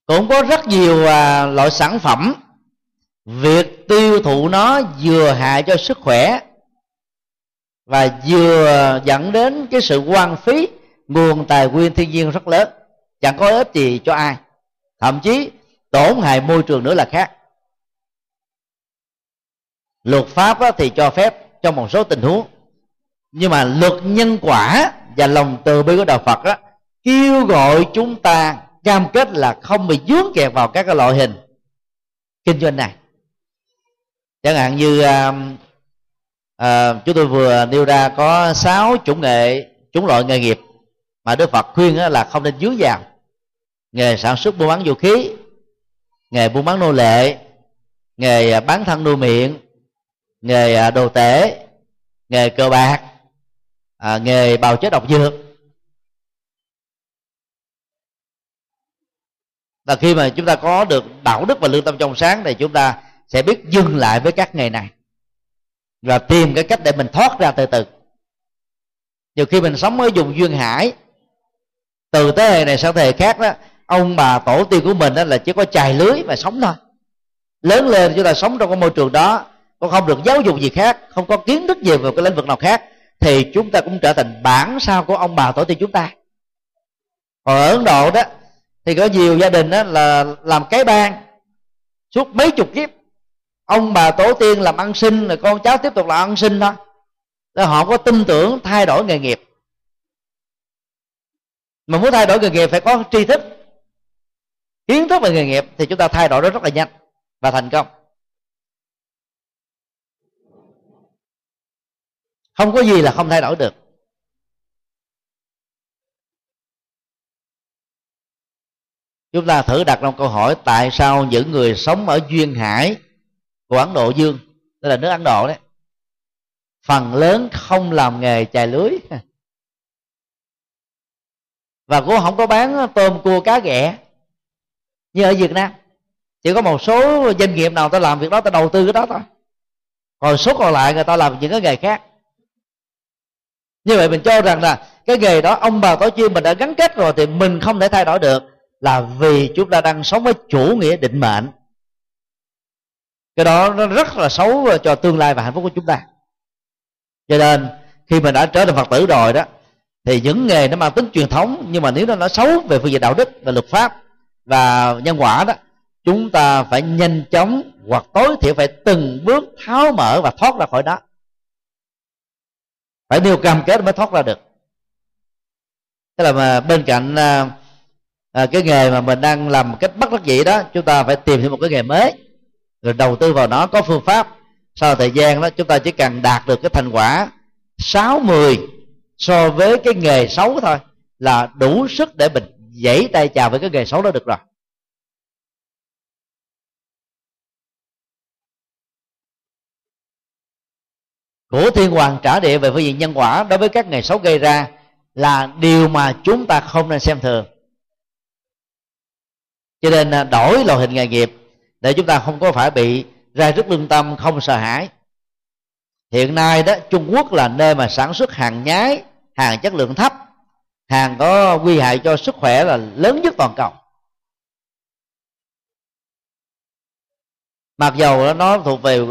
Cũng có rất nhiều à, loại sản phẩm việc tiêu thụ nó vừa hại cho sức khỏe và vừa dẫn đến cái sự quan phí, nguồn tài nguyên thiên nhiên rất lớn. Chẳng có ích gì cho ai. Thậm chí, tổn hại môi trường nữa là khác. Luật pháp thì cho phép trong một số tình huống. Nhưng mà luật nhân quả và lòng từ bi của đạo phật đó kêu gọi chúng ta cam kết là không bị dướng kẹt vào các cái loại hình kinh doanh này. Chẳng hạn như à, à, chúng tôi vừa nêu ra có sáu chủng nghệ chủng loại nghề nghiệp mà đức phật khuyên là không nên dướng vào nghề sản xuất buôn bán vũ khí nghề buôn bán nô lệ nghề à, bán thân nuôi miệng nghề à, đồ tể nghề cờ bạc à, nghề bào chế độc dược. Và khi mà chúng ta có được đạo đức và lương tâm trong sáng thì chúng ta sẽ biết dừng lại với các nghề này và tìm cái cách để mình thoát ra từ từ. Nhiều khi mình sống ở vùng duyên hải, từ thế hệ này sang thế hệ khác đó, ông bà tổ tiên của mình đó là chỉ có chài lưới mà sống thôi. Lớn lên chúng ta sống trong cái môi trường đó con không được giáo dục gì khác, không có kiến thức gì về cái lĩnh vực nào khác, thì chúng ta cũng trở thành bản sao của ông bà tổ tiên chúng ta. Còn ở ấn độ đó, thì có nhiều gia đình đó là làm cái ban suốt mấy chục kiếp ông bà tổ tiên làm ăn sinh, rồi con cháu tiếp tục làm ăn sinh thôi là họ có tin tưởng thay đổi nghề nghiệp. Mà muốn thay đổi nghề nghiệp phải có tri thức, kiến thức về nghề nghiệp thì chúng ta thay đổi nó rất là nhanh và thành công. Không có gì là không thay đổi được. Chúng ta thử đặt ra câu hỏi, tại sao những người sống ở duyên hải của ấn độ dương tức là nước ấn độ đấy. Phần lớn không làm nghề chài lưới. [LAUGHS] Và cũng không có bán tôm, cua, cá, ghẹ. Như ở việt nam, chỉ có một số doanh nghiệp nào ta làm việc đó, ta đầu tư cái đó thôi. Còn số còn lại người ta làm những cái nghề khác. Như vậy mình cho rằng là cái nghề đó, ông bà tổ tiên mình đã gắn kết rồi thì mình không thể thay đổi được là vì chúng ta đang sống với chủ nghĩa định mệnh cái đó nó rất là xấu cho tương lai và hạnh phúc của chúng ta. Cho nên khi mình đã trở thành phật tử rồi đó thì những nghề nó mang tính truyền thống nhưng mà nếu nó nó xấu về phương diện đạo đức và luật pháp và nhân quả đó chúng ta phải nhanh chóng hoặc tối thiểu phải từng bước tháo mở và thoát ra khỏi đó. Phải nêu cam kết mới thoát ra được. Tức là mà bên cạnh à, à cái nghề mà mình đang làm một cách bất đắc dĩ đó chúng ta phải tìm thêm một cái nghề mới rồi đầu tư vào nó, có phương pháp. Sau thời gian đó, chúng ta chỉ cần đạt được cái thành quả sáu mười so với cái nghề xấu thôi là đủ sức để mình dãy tay chào với cái nghề xấu đó được rồi. Của thiên hoàng trả địa về phương diện nhân quả đối với các nghề xấu gây ra là điều mà chúng ta không nên xem thường. Cho nên à, đổi loại hình nghề nghiệp để chúng ta không có phải bị ra rất lương tâm, không sợ hãi. Hiện nay đó, trung quốc là nơi mà sản xuất hàng nhái, hàng chất lượng thấp, hàng có nguy hại cho sức khỏe là lớn nhất toàn cầu. Mặc dầu nó thuộc về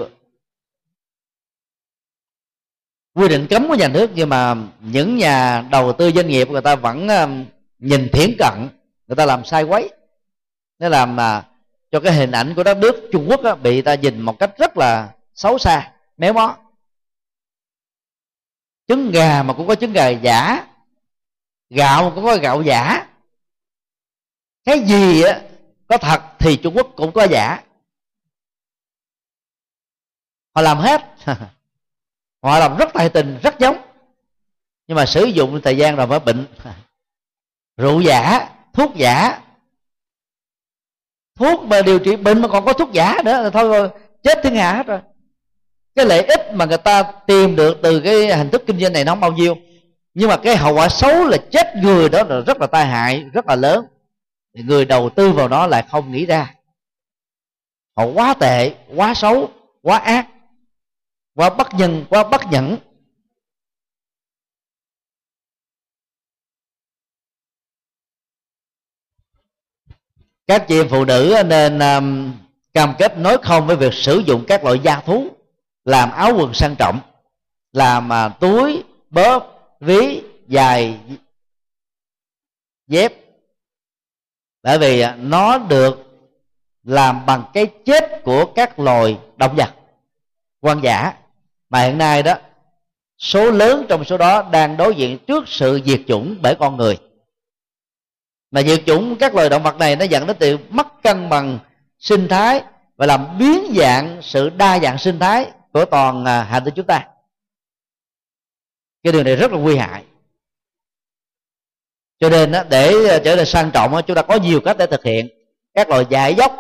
quy định cấm của nhà nước, nhưng mà những nhà đầu tư doanh nghiệp người ta vẫn um, nhìn thiển cận, người ta làm sai quấy. Nó làm mà cho cái hình ảnh của đất nước Trung Quốc á, bị ta nhìn một cách rất là xấu xa méo mó. Trứng gà mà cũng có trứng gà giả gạo mà cũng có gạo giả. Cái gì á có thật thì Trung Quốc cũng có giả. Họ làm hết. [LAUGHS] Họ làm rất tài tình rất giống. Nhưng mà sử dụng thời gian rồi mới bệnh. [LAUGHS] Rượu giả thuốc giả thuốc mà điều trị bệnh mà còn có thuốc giả nữa là thôi rồi chết thiên hạ hết rồi. Cái lợi ích mà người ta tìm được từ cái hình thức kinh doanh này nó không bao nhiêu. Nhưng mà cái hậu quả xấu là chết người đó là rất là tai hại, rất là lớn. Thì người đầu tư vào đó lại không nghĩ ra. Họ quá tệ, quá xấu, quá ác, quá bất nhân, quá bất nhẫn. Các chị em phụ nữ nên um, cam kết nói không với việc sử dụng các loại gia thú làm áo quần sang trọng làm uh, túi bóp ví dài dép. Bởi vì uh, nó được làm bằng cái chết của các loài động vật quan giả mà hiện nay đó số lớn trong số đó đang đối diện trước sự diệt chủng bởi con người mà diệt chủng các loài động vật này nó dẫn đến từ mất cân bằng sinh thái và làm biến dạng sự đa dạng sinh thái của toàn à, hành tinh chúng ta. Cái điều này rất là nguy hại. Cho nên để à, trở nên sang trọng chúng ta có nhiều cách để thực hiện. Các loại giải dốc,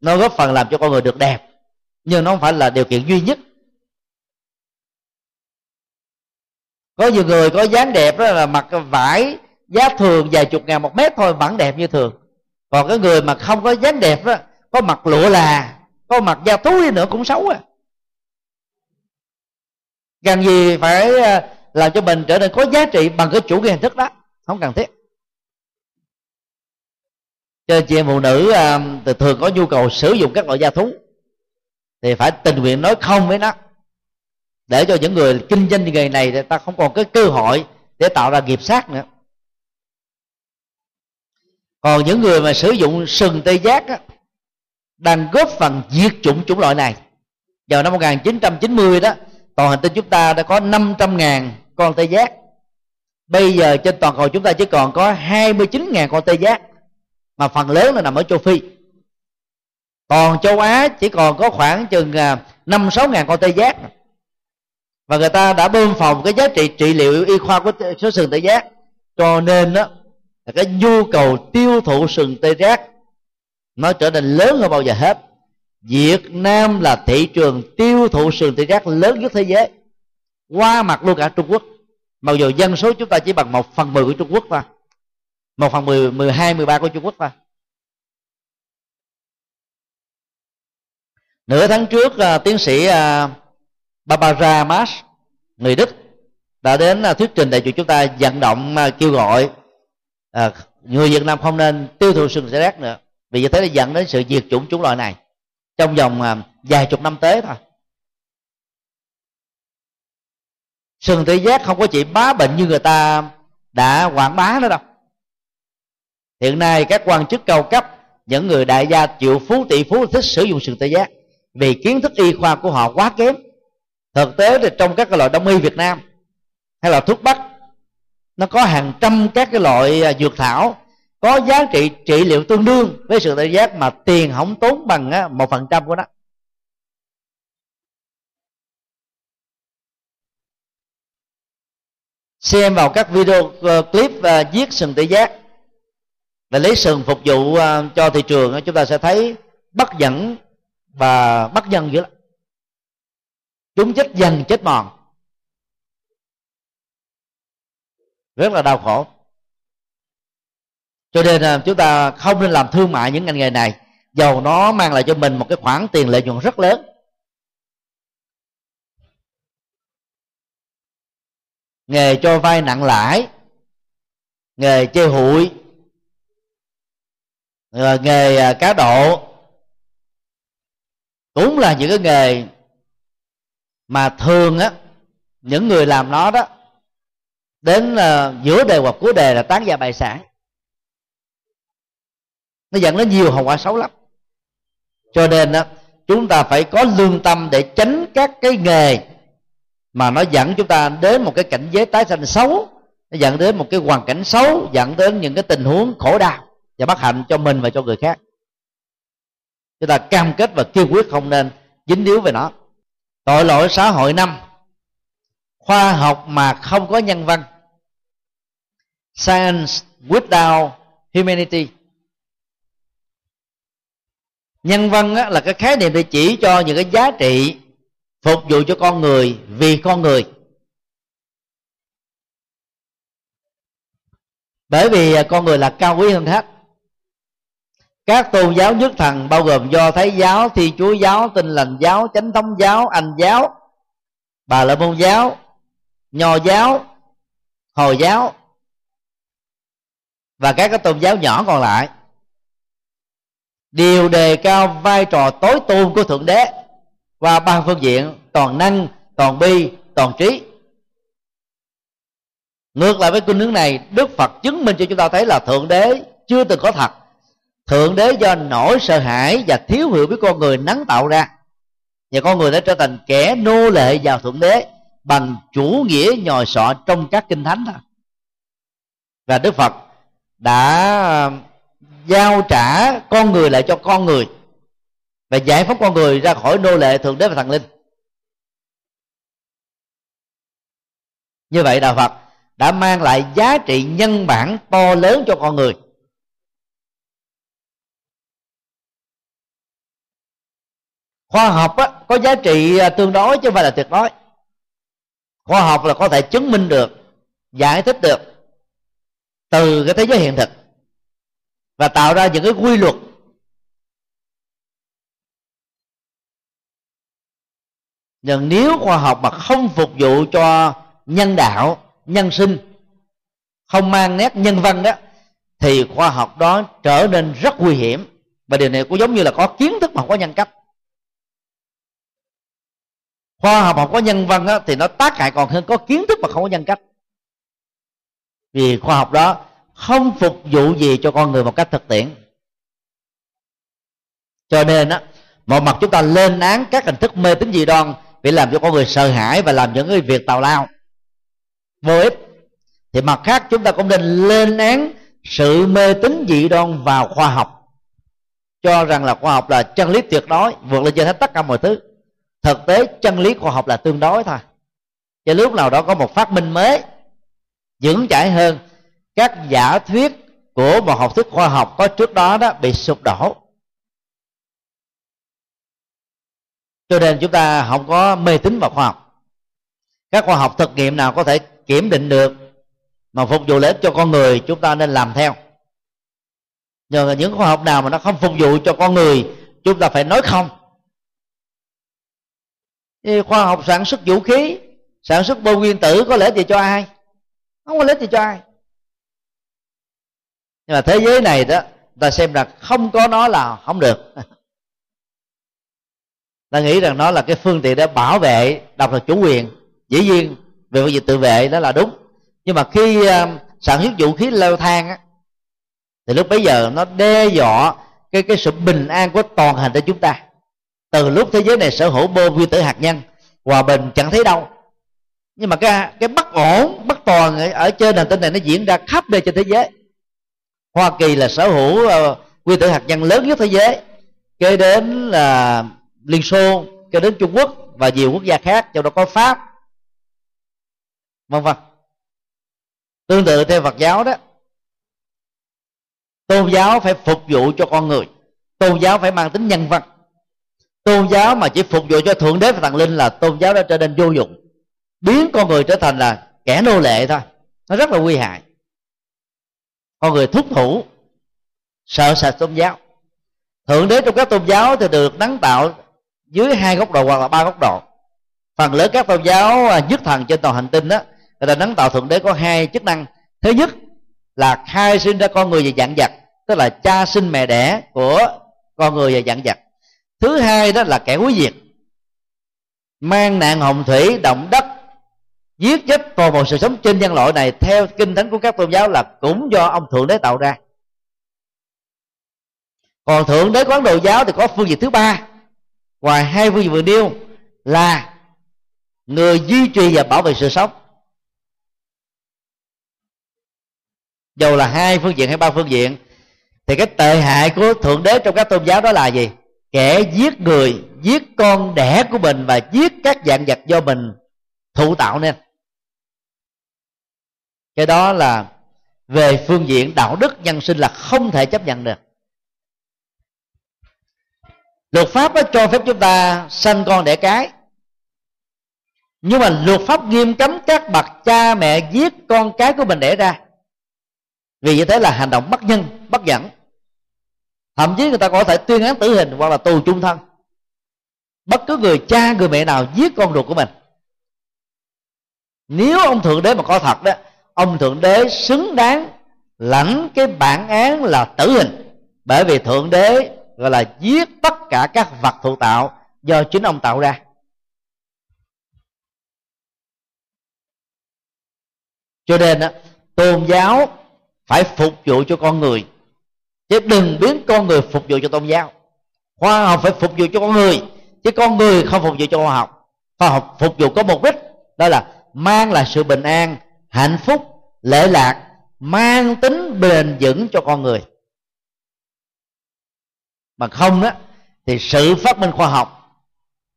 nó góp phần làm cho con người được đẹp, nhưng nó không phải là điều kiện duy nhất. Có nhiều người có dáng đẹp, đó là mặc vải giá thường vài chục ngàn một mét thôi, vẫn đẹp như thường. Còn cái người mà không có dáng đẹp đó có mặt lụa là, có mặt da túi nữa cũng xấu à. Cần gì phải à, làm cho mình trở nên có giá trị bằng cái chủ nghĩa hình thức đó? Không cần thiết. Cho chị em phụ nữ à, từ thường có nhu cầu sử dụng các loại da thú, thì phải tình nguyện nói không với nó. Để cho những người kinh doanh nghề này người ta không còn cái cơ hội để tạo ra nghiệp sát nữa còn những người mà sử dụng sừng tê giác á, đang góp phần diệt chủng chủng loại này. Vào năm 1990 đó toàn hành tinh chúng ta đã có 500.000 con tê giác. Bây giờ trên toàn cầu chúng ta chỉ còn có 29.000 con tê giác mà phần lớn là nằm ở châu Phi. Còn châu Á chỉ còn có khoảng chừng à, năm sáu ngàn con tê giác. Và người ta đã bơm phòng cái giá trị trị liệu y khoa của số sừng tê giác. Cho nên đó là cái nhu cầu tiêu thụ sừng tê giác nó trở nên lớn hơn bao giờ hết. Việt Nam là thị trường tiêu thụ sừng tê giác lớn nhất thế giới. Qua mặt luôn cả Trung Quốc. Mặc dù dân số chúng ta chỉ bằng một phần mười của Trung Quốc thôi. Một phần mười mười hai mười ba của Trung Quốc thôi. Nửa tháng trước uh, tiến sĩ à, uh, Barbara Mas người Đức đã đến uh, thuyết trình đại chúng chúng ta vận động uh, kêu gọi à, người Việt Nam không nên tiêu thụ sừng tê giác nữa vì như thế là dẫn đến sự diệt chủng chủng loại này trong vòng à, vài chục năm tới thôi. Sừng tê giác không có chỉ bá bệnh như người ta đã quảng bá nữa đâu. Hiện nay các quan chức cao cấp những người đại gia triệu phú tỷ phú thích sử dụng sừng tê giác vì kiến thức y khoa của họ quá kém. Thực tế thì trong các loại đông y việt nam hay là thuốc bắc nó có hàng trăm các cái loại à, dược thảo, có giá trị trị liệu tương đương với sự tê giác mà tiền không tốn bằng một phần trăm của nó. Xem vào các video ờ, clip à, giết sừng tê giác và lấy sừng phục vụ à, cho thị trường chúng ta sẽ thấy bất dẫn và bất nhân dữ lắm. Chúng chết dần chết mòn. Rất là đau khổ. Cho nên à, chúng ta không nên làm thương mại những ngành nghề này. Dầu nó mang lại cho mình một cái khoản tiền lợi nhuận rất lớn. Nghề cho vay nặng lãi, nghề chơi hụi ờ, nghề à, cá độ, cũng là những cái nghề mà thường á, những người làm nó đó đến uh, giữa đề hoặc cuối đề là tán gia bài sản nó dẫn đến nhiều hậu quả xấu lắm. Cho nên đó, chúng ta phải có lương tâm để tránh các cái nghề mà nó dẫn chúng ta đến một cái cảnh giới tái sanh xấu nó dẫn đến một cái hoàn cảnh xấu dẫn đến những cái tình huống khổ đau và bất hạnh cho mình và cho người khác. Chúng ta cam kết và kiên quyết không nên dính líu về nó. Tội lỗi xã hội năm. Khoa học mà không có nhân văn science without humanity. Nhân văn là cái khái niệm để chỉ cho những cái giá trị phục vụ cho con người vì con người. Bởi vì à, con người là cao quý hơn hết các tôn giáo nhất thần bao gồm do thái giáo, thi chúa giáo tinh lành giáo, chánh thống giáo, anh giáo, bà la môn giáo, nho giáo, hồi giáo và các cái tôn giáo nhỏ còn lại đều đề cao vai trò tối tôn của thượng đế qua ba phương diện, toàn năng, toàn bi, toàn trí. Ngược lại với kinh hướng này, đức phật chứng minh cho chúng ta thấy là thượng đế chưa từng có thật. Thượng đế do nỗi sợ hãi và thiếu hiểu biết con người nắng tạo ra. Và con người đã trở thành kẻ nô lệ vào thượng đế bằng chủ nghĩa nhòi sọ trong các kinh thánh thôi. Và đức phật đã ờ, giao trả con người lại cho con người và giải phóng con người ra khỏi nô lệ thượng đế và thần linh. Như vậy đạo phật đã mang lại giá trị nhân bản to lớn cho con người. Khoa học á, có giá trị ờ, tương đối chứ không phải là tuyệt đối. Khoa học là có thể chứng minh được giải thích được từ cái thế giới hiện thực và tạo ra những cái quy luật nhưng nếu khoa học mà không phục vụ cho nhân đạo nhân sinh không mang nét nhân văn đó thì khoa học đó trở nên rất nguy hiểm. Và điều này cũng giống như là có kiến thức mà không có nhân cách. Khoa học học có nhân văn đó, thì nó tác hại còn hơn có kiến thức mà không có nhân cách vì khoa học đó không phục vụ gì cho con người một cách thực tiễn. Cho nên á, một mặt chúng ta lên án các hình thức mê tín dị đoan vì làm cho con người sợ hãi và làm những cái việc tào lao. Vô ích. Thì mặt khác chúng ta cũng nên lên án sự mê tín dị đoan vào khoa học. Cho rằng là khoa học là chân lý tuyệt đối, vượt lên trên hết tất cả mọi thứ. Thực tế chân lý khoa học là tương đối thôi. Cho lúc nào đó có một phát minh mới vững chãi hơn. Các giả thuyết của một học thuyết khoa học có trước đó đó bị sụp đổ. Cho nên chúng ta không có mê tín vào khoa học. Các khoa học thực nghiệm nào có thể kiểm định được mà phục vụ lợi ích cho con người, chúng ta nên làm theo. Nhờ những khoa học nào mà nó không phục vụ cho con người, chúng ta phải nói không. Thì khoa học sản xuất vũ khí, sản xuất bom nguyên tử có lẽ gì cho ai? Không có lợi gì cho ai. Nhưng mà thế giới này đó ta xem là không có nó là không được. [LAUGHS] Ta nghĩ rằng nó là cái phương tiện để bảo vệ độc lập chủ quyền. Dĩ nhiên về việc tự vệ đó là đúng. Nhưng mà khi uh, sản xuất vũ khí leo thang á thì lúc bấy giờ nó đe dọa cái cái sự bình an của toàn hành tinh chúng ta. Từ lúc thế giới này sở hữu bom nguyên tử hạt nhân hòa bình chẳng thấy đâu nhưng mà cái cái bất ổn bất toàn ở, ở trên hành tinh này nó diễn ra khắp nơi trên thế giới. Hoa kỳ là sở hữu ờ, uh, nguyên tử hạt nhân lớn nhất thế giới kế đến là liên xô kế đến trung quốc và nhiều quốc gia khác trong đó có pháp. Vân vân tương tự theo phật giáo đó tôn giáo phải phục vụ cho con người tôn giáo phải mang tính nhân văn. Tôn giáo mà chỉ phục vụ cho thượng đế và thần linh là tôn giáo đã trở nên vô dụng biến con người trở thành là kẻ nô lệ thôi. Nó rất là nguy hại. Con người thúc thủ, sợ sệt tôn giáo. Thượng đế trong các tôn giáo thì được nắng tạo dưới hai góc độ hoặc là ba góc độ. Phần lớn các tôn giáo à, nhất thần trên toàn hành tinh đó, người ta nắng tạo thượng đế có hai chức năng. Thứ nhất là khai sinh ra con người về dạng vật, tức là cha sinh mẹ đẻ của con người về dạng vật. Thứ hai đó là kẻ quý diệt, mang nạn hồng thủy, động đất giết chết toàn bộ sự sống trên nhân loại này theo kinh thánh của các tôn giáo là cũng do ông thượng đế tạo ra. Còn thượng đế quán đồ giáo thì có phương diện thứ ba. Ngoài hai phương diện vừa nêu là người duy trì và bảo vệ sự sống. Dù là hai phương diện hay ba phương diện, thì cái tệ hại của thượng đế trong các tôn giáo đó là gì? Kẻ giết người, giết con đẻ của mình và giết các dạng vật do mình thụ tạo nên cái đó là về phương diện đạo đức nhân sinh là không thể chấp nhận được. Luật pháp cho phép chúng ta sanh con đẻ cái. Nhưng mà luật pháp nghiêm cấm các bậc cha mẹ giết con cái của mình đẻ ra. Vì như thế là hành động bất nhân, bất dẫn thậm chí người ta có thể tuyên án tử hình hoặc là tù chung thân. Bất cứ người cha, người mẹ nào giết con ruột của mình. Nếu ông thượng đế mà có thật đó ông thượng đế xứng đáng lãnh cái bản án là tử hình. Bởi vì thượng đế gọi là giết tất cả các vật thụ tạo do chính ông tạo ra. Cho nên đó, tôn giáo phải phục vụ cho con người chứ đừng biến con người phục vụ cho tôn giáo. Khoa học phải phục vụ cho con người chứ con người không phục vụ cho khoa học. Khoa học phục vụ có mục đích đó là mang lại sự bình an hạnh phúc, lễ lạc, mang tính bền vững cho con người. Mà không đó, thì sự phát minh khoa học,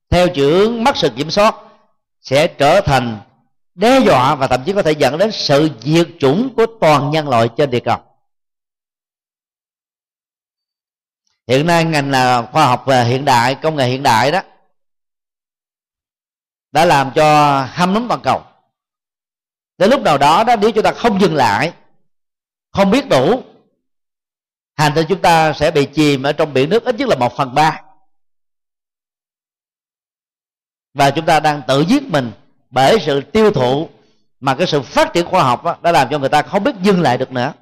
theo chữ mất sự kiểm soát, sẽ trở thành đe dọa và thậm chí có thể dẫn đến sự diệt chủng của toàn nhân loại trên địa cầu. Hiện nay ngành là khoa học và hiện đại, công nghệ hiện đại đó, đã làm cho hâm nóng toàn cầu đến lúc nào đó đó nếu chúng ta không dừng lại không biết đủ hành tinh chúng ta sẽ bị chìm ở trong biển nước ít nhất là một phần ba. Và chúng ta đang tự giết mình bởi sự tiêu thụ mà cái sự phát triển khoa học đó, đã làm cho người ta không biết dừng lại được nữa.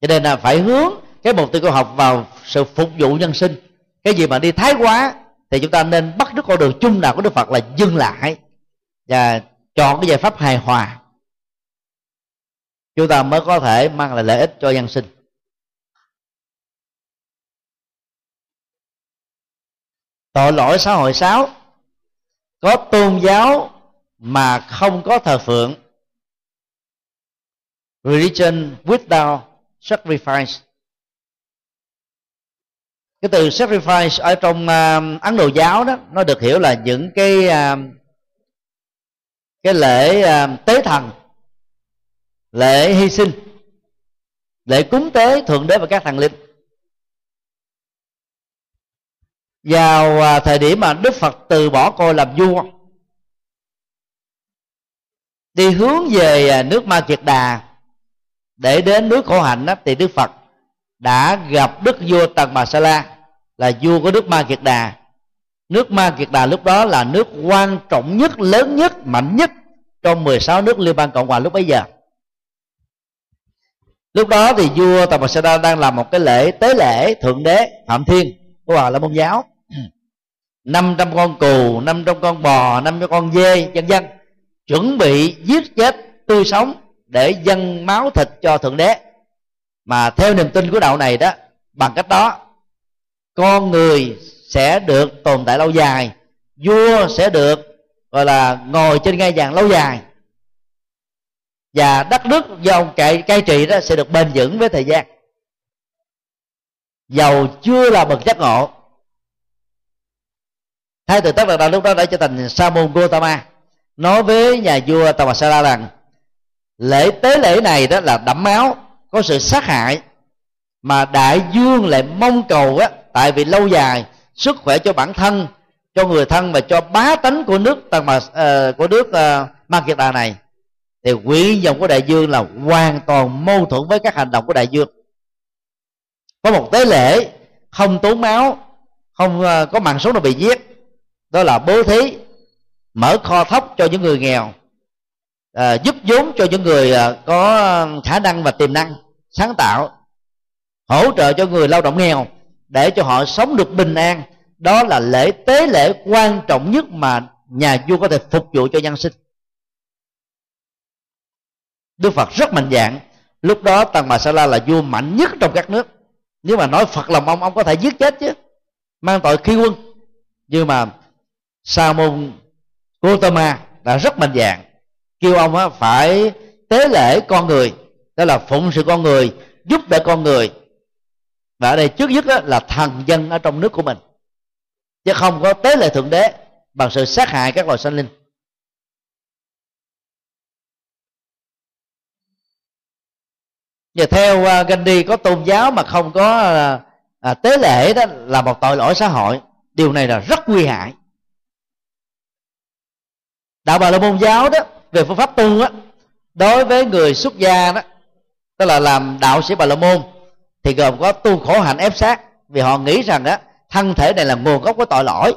Cho nên là phải hướng cái mục tiêu của học vào sự phục vụ nhân sinh. Cái gì mà đi thái quá thì chúng ta nên bắt đứt con đường chung nào của đức phật là dừng lại. Và chọn cái giải pháp hài hòa. Chúng ta mới có thể mang lại lợi ích cho dân sinh. Tội lỗi xã hội sáu có tôn giáo mà không có thờ phượng. Religion without sacrifice. Cái từ sacrifice ở trong uh, ấn độ giáo đó nó được hiểu là những cái uh, cái lễ à, tế thần lễ hy sinh lễ cúng tế thượng đế và các thần linh. Vào à, thời điểm mà đức phật từ bỏ cô làm vua đi hướng về à, nước ma kiệt đà để đến nước khổ hạnh đó, thì đức phật đã gặp đức vua tần bà sa la là vua của nước ma kiệt đà nước ma kiệt đà lúc đó là nước quan trọng nhất, lớn nhất, mạnh nhất trong 16 nước liên bang cộng hòa lúc bấy giờ. Lúc đó thì vua tần bà sa đang làm một cái lễ, tế lễ thượng đế phạm thiên của hòa là môn giáo. [CLEARS THROAT] 500 con cừu 500 con bò 500 con dê, vân vân. Chuẩn bị giết chết tươi sống để dâng máu thịt cho thượng đế. Mà theo niềm tin của đạo này đó, bằng cách đó, con người sẽ được tồn tại lâu dài. Vua sẽ được gọi là ngồi trên ngai vàng lâu dài. Và đất nước do ông cai, cai trị đó sẽ được bền vững với thời gian. Giàu chưa là bậc giác ngộ. Thái tử tất đạt đa lúc đó đã trở thành sa môn gotama nói với nhà vua Tamasala rằng lễ tế lễ này đó là đẫm máu có sự sát hại mà đại dương lại mong cầu á tại vì lâu dài sức khỏe cho bản thân cho người thân và cho bá tánh của nước tăng mà uh, của nước ờ, uh, ma này. Thì quỹ dòng của đại dương là hoàn toàn mâu thuẫn với các hành động của đại dương. Có một tế lễ không tốn máu không uh, có mạng sống nào bị giết. Đó là bố thí mở kho thóc cho những người nghèo à, giúp vốn cho những người à, có khả năng và tiềm năng sáng tạo hỗ trợ cho người lao động nghèo để cho họ sống được bình an. Đó là lễ, tế lễ quan trọng nhất mà nhà vua có thể phục vụ cho nhân sinh. Đức phật rất mạnh dạng. Lúc đó tăng bà sa la là vua mạnh nhất trong các nước. Nếu mà nói phật lòng ông ông có thể giết chết chứ. Mang tội khi quân. Nhưng mà sa môn Gotama đã rất mạnh dạng. Kêu ông phải tế lễ con người. Đó là phụng sự con người, giúp đỡ con người và ở đây trước nhất đó là thần dân ở trong nước của mình. Chứ không có tế lễ thượng đế bằng sự sát hại các loài sinh linh. Và theo à, Gandhi có tôn giáo mà không có à, à tế lễ đó là một tội lỗi xã hội. Điều này là rất nguy hại. Đạo bà la môn giáo đó về phương pháp tu đó đối với người xuất gia đó tức là làm đạo sĩ bà la môn thì gồm có tu khổ hạnh ép sát vì họ nghĩ rằng á thân thể này là nguồn gốc của tội lỗi.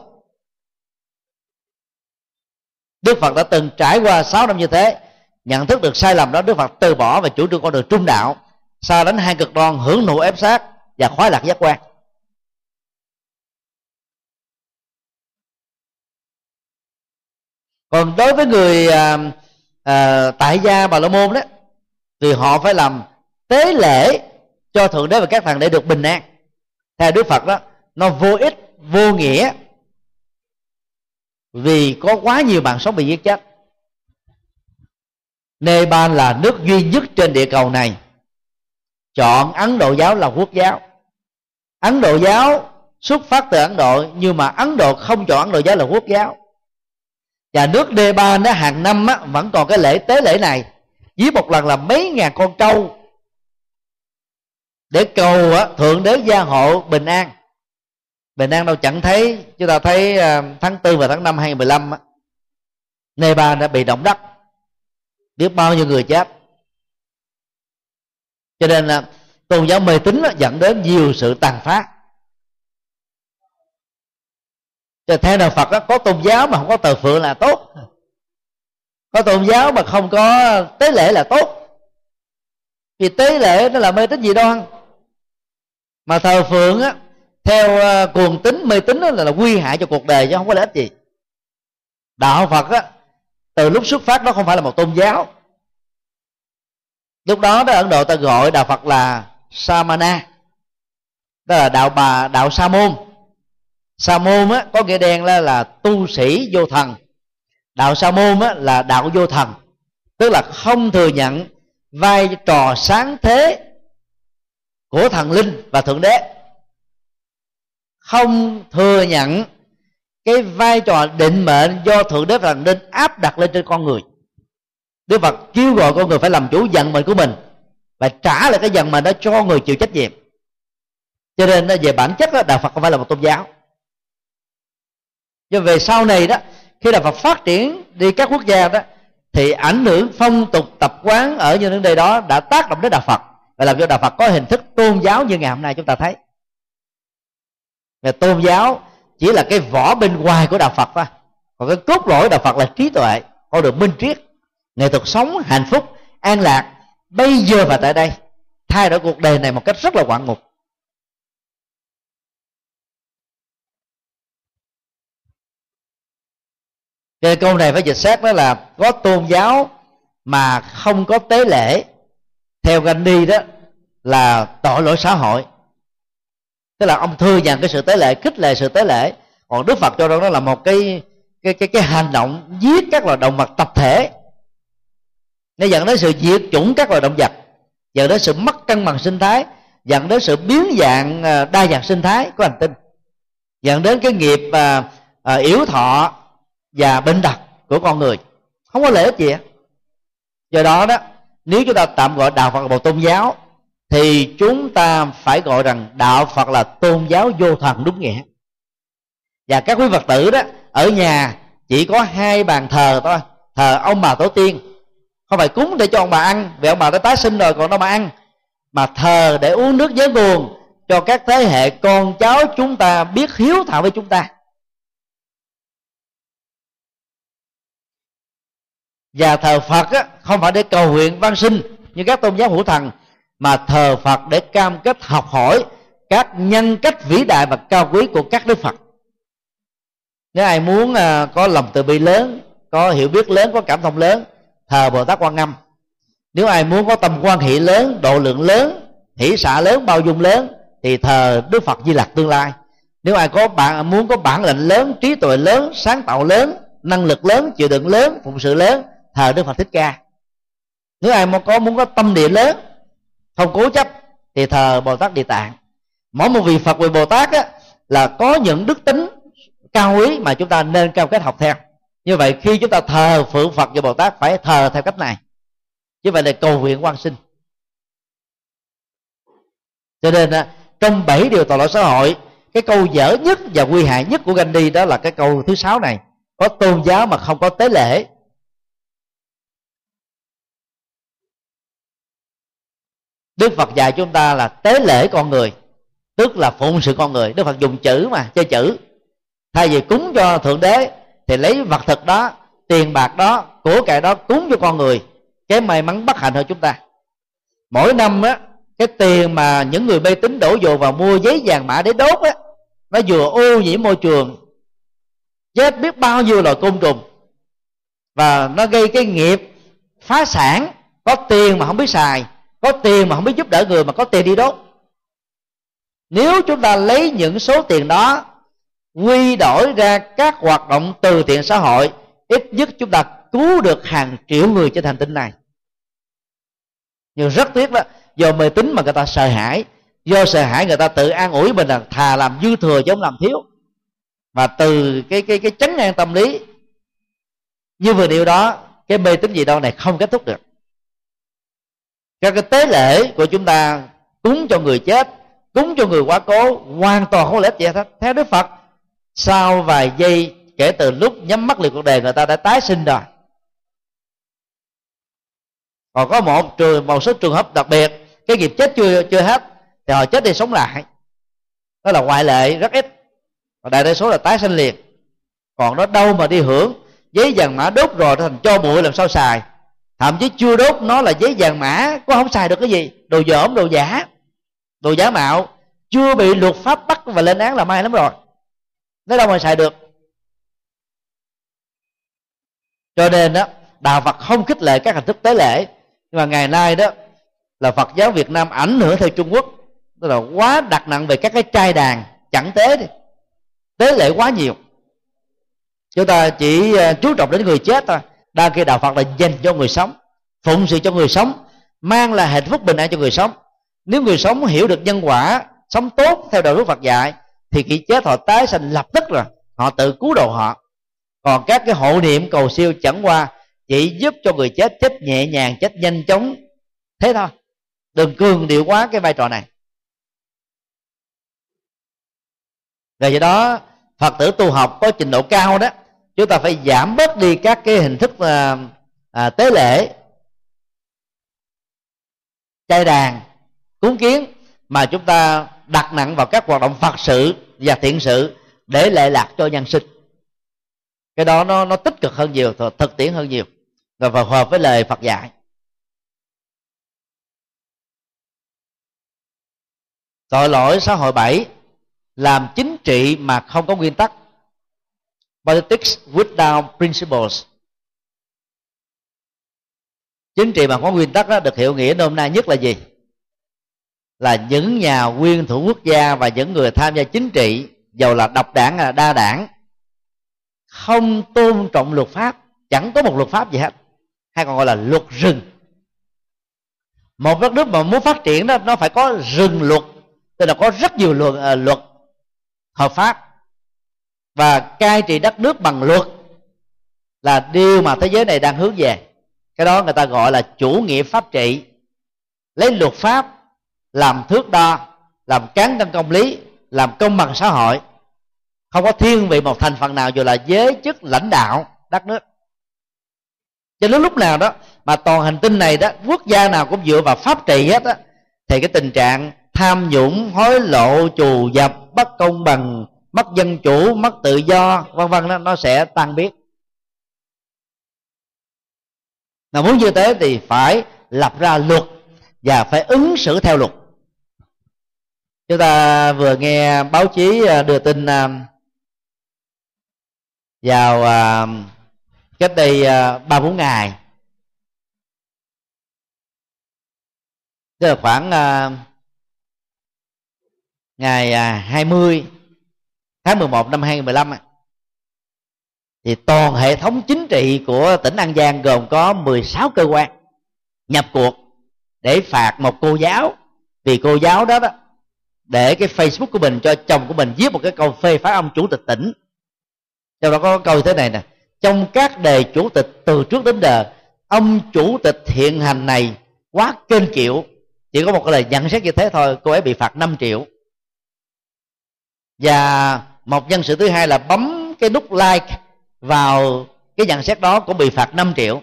Đức phật đã từng trải qua 6 năm như thế nhận thức được sai lầm đó đức phật từ bỏ và chủ trương con đường trung đạo sau đánh hai cực đoan hưởng nụ ép sát và khoái lạc giác quan. Còn đối với người à, à, tại gia bà la môn đó thì họ phải làm tế lễ cho thượng đế và các thần để được bình an. Theo đức phật đó nó vô ích vô nghĩa vì có quá nhiều mạng sống bị giết chết. Nepal là nước duy nhất trên địa cầu này. Chọn Ấn Độ giáo là quốc giáo. Ấn Độ giáo xuất phát từ Ấn Độ nhưng mà Ấn Độ không chọn Ấn Độ giáo là quốc giáo. Và nước Nepal nó hàng năm á, vẫn còn cái lễ tế lễ này. Với một lần là mấy ngàn con trâu để cầu á, thượng đế gia hộ bình an. Bình an đâu chẳng thấy chúng ta thấy à, tháng 4 và tháng 5 2015 á, Nepal đã bị động đất biết bao nhiêu người chết. Cho nên là tôn giáo mê tín dẫn đến nhiều sự tàn phá. Cho theo đạo phật đó, có tôn giáo mà không có thờ phượng là tốt. Có tôn giáo mà không có tế lễ là tốt. Vì tế lễ nó là mê tín gì đoan mà thờ phượng á theo ờ, cuồng tính mê tín đó là, là nguy hại cho cuộc đời chứ không có lợi ích gì. Đạo phật á từ lúc xuất phát nó không phải là một tôn giáo. Lúc đó đó ấn độ ta gọi đạo phật là samana. Đó là đạo bà đạo sa môn. Sa môn á có nghĩa đen là là tu sĩ vô thần. Đạo sa môn á là đạo vô thần. Tức là không thừa nhận vai trò sáng thế của thần linh và thượng đế. Không thừa nhận cái vai trò định mệnh do thượng đế và thần linh áp đặt lên trên con người. Đức phật kêu gọi con người phải làm chủ vận mệnh của mình và trả lại cái vận mệnh đó cho người chịu trách nhiệm. Cho nên về bản chất đó, đạo phật không phải là một tôn giáo. Nhưng về sau này đó khi đạo Phật phát triển đi các quốc gia đó thì ảnh hưởng phong tục tập quán ở những nơi đó đã tác động đến đạo Phật và làm cho đạo Phật có hình thức tôn giáo như ngày hôm nay chúng ta thấy. Và tôn giáo chỉ là cái vỏ bên ngoài của đạo Phật thôi. Còn cái cốt lõi đạo Phật là trí tuệ, con được minh triết, nghệ thuật sống, hạnh phúc, an lạc. Bây giờ và tại đây, thay đổi cuộc đời này một cách rất là ngoạn mục. Cái câu này phải dịch sát đó là có tôn giáo mà không có tế lễ theo Gandhi đó là tội lỗi xã hội. Tức là ông thừa nhận cái sự tế lễ khích lệ sự tế lễ. Còn đức phật cho rằng đó là một cái cái cái cái hành động giết các loài động vật tập thể. Nó dẫn đến sự diệt chủng các loài động vật dẫn đến sự mất cân bằng sinh thái dẫn đến sự biến dạng à, đa dạng sinh thái của hành tinh dẫn đến cái nghiệp à, à, yếu thọ và bệnh tật của con người. Không có lợi ích gì do đó đó nếu chúng ta tạm gọi đạo phật là một tôn giáo, thì chúng ta phải gọi rằng đạo phật là tôn giáo vô thần đúng nghĩa. Và các quý phật tử đó, ở nhà chỉ có hai bàn thờ thôi, thờ ông bà tổ tiên. Không phải cúng để cho ông bà ăn, vì ông bà đã tái sinh rồi, còn đâu mà ăn, mà thờ để uống nước nhớ nguồn cho các thế hệ con cháu chúng ta biết hiếu thảo với chúng ta. Và thờ phật á, không phải để cầu nguyện văn sinh như các tôn giáo hữu thần mà thờ phật để cam kết học hỏi các nhân cách vĩ đại và cao quý của các đức phật. Nếu ai muốn à, có lòng từ bi lớn có hiểu biết lớn có cảm thông lớn thờ bồ tát quan âm. Nếu ai muốn có tâm quan hệ lớn độ lượng lớn hỷ xả lớn bao dung lớn thì thờ đức phật di lặc tương lai. Nếu ai có bạn muốn có bản lĩnh lớn trí tuệ lớn sáng tạo lớn năng lực lớn chịu đựng lớn phụng sự lớn thờ đức phật thích ca. Nếu ai muốn có muốn có tâm địa lớn không cố chấp thì thờ bồ tát địa tạng. Mỗi một vị phật vị bồ tát á, là có những đức tính cao quý mà chúng ta nên cao kết học theo. Như vậy khi chúng ta thờ phượng phật và bồ tát phải thờ theo cách này. Như vậy là cầu nguyện quan sinh. Cho nên trong bảy điều tội lỗi xã hội cái câu dở nhất và nguy hại nhất của Gandhi đó là cái câu thứ sáu này. Có tôn giáo mà không có tế lễ Đức Phật dạy chúng ta là tế lễ con người, tức là phụng sự con người. Đức Phật dùng chữ mà chơi chữ. Thay vì cúng cho thượng đế, thì lấy vật thực đó, tiền bạc đó, của cải đó cúng cho con người. Cái may mắn bất hạnh hơn chúng ta. Mỗi năm á, cái tiền mà những người mê tín đổ dồn vào mua giấy vàng mã để đốt á, nó vừa ô nhiễm môi trường, chết biết bao nhiêu loài côn trùng. Và nó gây cái nghiệp phá sản, có tiền mà không biết xài có tiền mà không biết giúp đỡ người mà có tiền đi đốt. Nếu chúng ta lấy những số tiền đó, quy đổi ra các hoạt động từ thiện xã hội, ít nhất chúng ta cứu được hàng triệu người trên hành tinh này. Nhưng rất tiếc đó, do mê tín mà người ta sợ hãi, do sợ hãi người ta tự an ủi mình là thà làm dư thừa chứ không làm thiếu. Và từ cái cái cái chấn an tâm lý, như vừa điều đó, cái mê tín gì đâu này không kết thúc được các cái tế lễ của chúng ta cúng cho người chết, cúng cho người quá cố, hoàn toàn không lẽ gì hết. Theo đức phật, sau vài giây, kể từ lúc nhắm mắt liệt cuộc đời, người ta đã tái sinh rồi. Còn có một trường, một số trường hợp đặc biệt, cái nghiệp chết chưa chưa hết, thì họ chết đi sống lại. Đó là ngoại lệ rất ít. Và đại đa số là tái sinh liền. Còn nó đâu mà đi hưởng, giấy vàng mã đốt rồi thành cho bụi, làm sao xài? Thậm chí chưa đốt nó là giấy vàng mã, có không xài được cái gì. Đồ dởm, đồ giả. Đồ giả mạo. Chưa bị luật pháp bắt và lên án là may lắm rồi. Nó đâu mà xài được. Cho nên đó đạo phật không khích lệ các hình thức tế lễ. Nhưng mà ngày nay đó, là phật giáo việt nam ảnh hưởng theo trung quốc. Tức là quá đặt nặng về các cái trai đàn, chẳng tế đi. Tế lễ quá nhiều. Chúng ta chỉ ờ, chú trọng đến người chết thôi đa khi đạo phật là dành cho người sống, phụng sự cho người sống, mang là hạnh phúc bình an cho người sống. Nếu người sống hiểu được nhân quả, sống tốt theo đạo đức phật dạy, thì khi chết họ tái sanh lập tức rồi, họ tự cứu độ họ. Còn các cái hộ niệm cầu siêu chẳng qua chỉ giúp cho người chết chết nhẹ nhàng, chết nhanh chóng. Thế thôi, đừng cường điệu quá cái vai trò này. Và do đó, phật tử tu học có trình độ cao đó chúng ta phải giảm bớt đi các cái hình thức à, à, tế lễ. Chay đàn cúng kiến mà chúng ta đặt nặng vào các hoạt động phật sự và thiện sự để lệ lạc cho nhân sinh. Cái đó nó nó tích cực hơn nhiều thực tiễn hơn nhiều và phù hợp với lời Phật dạy. Tội lỗi xã hội bảy làm chính trị mà không có nguyên tắc politics without principles. Chính trị mà có nguyên tắc đó được hiểu nghĩa hôm nay nhất là gì? Là những nhà nguyên thủ quốc gia và những người tham gia chính trị dầu là độc đảng hay là đa đảng không tôn trọng luật pháp chẳng có một luật pháp gì hết hay còn gọi là luật rừng. Một đất nước mà muốn phát triển đó nó phải có rừng luật tức là có rất nhiều luật uh, ờ, luật hợp pháp và cai trị đất nước bằng luật là điều mà thế giới này đang hướng về. Cái đó người ta gọi là chủ nghĩa pháp trị. Lấy luật pháp, làm thước đo, làm cán cân công lý, làm công bằng xã hội. Không có thiên vị một thành phần nào dù là giới chức, lãnh đạo, đất nước. Cho đến lúc nào đó mà toàn hành tinh này đó, quốc gia nào cũng dựa vào pháp trị hết á, thì cái tình trạng tham nhũng, hối lộ, trù dập, bất công bằng mất dân chủ, mất tự do, vân vân đó, nó sẽ tan biến. Mà muốn như thế thì phải lập ra luật và phải ứng xử theo luật. Chúng ta vừa nghe báo chí à, đưa tin à, vào à, cách đây ba bốn ngày. Tức là khoảng ngày 20 tháng 11 năm 2015 thì toàn hệ thống chính trị của tỉnh An Giang gồm có 16 cơ quan nhập cuộc để phạt một cô giáo, vì cô giáo đó đó, để cái Facebook của mình cho chồng của mình viết một cái câu phê phán ông chủ tịch tỉnh. Trong đó có câu thế này nè, trong các đề chủ tịch từ trước đến giờ, ông chủ tịch hiện hành này quá kênh kiệu chỉ có một cái lời nhận xét như thế thôi, cô ấy bị phạt 5 triệu. Và một nhân sự thứ hai là bấm cái nút like vào cái nhận xét đó cũng bị phạt 5 triệu.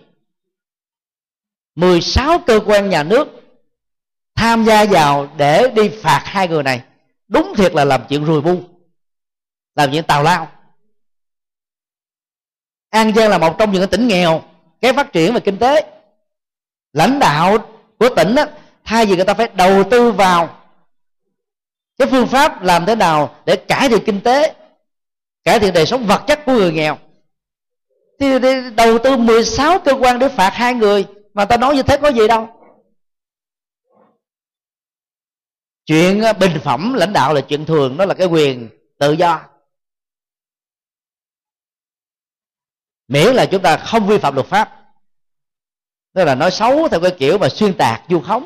16 cơ quan nhà nước tham gia vào để đi phạt hai người này đúng thiệt là làm chuyện rùi bu làm chuyện tào lao. An giang là một trong những tỉnh nghèo cái phát triển về kinh tế. Lãnh đạo của tỉnh đó, thay vì người ta phải đầu tư vào cái phương pháp làm thế nào để cải thiện kinh tế, cải thiện đời sống vật chất của người nghèo? Thì đầu tư 16 cơ quan để phạt hai người, mà ta nói như thế có gì đâu. Chuyện ờ, bình phẩm lãnh đạo là chuyện thường, đó là cái quyền tự do. Miễn là chúng ta không vi phạm luật pháp. Tức là nói xấu theo cái kiểu mà xuyên tạc vu khống.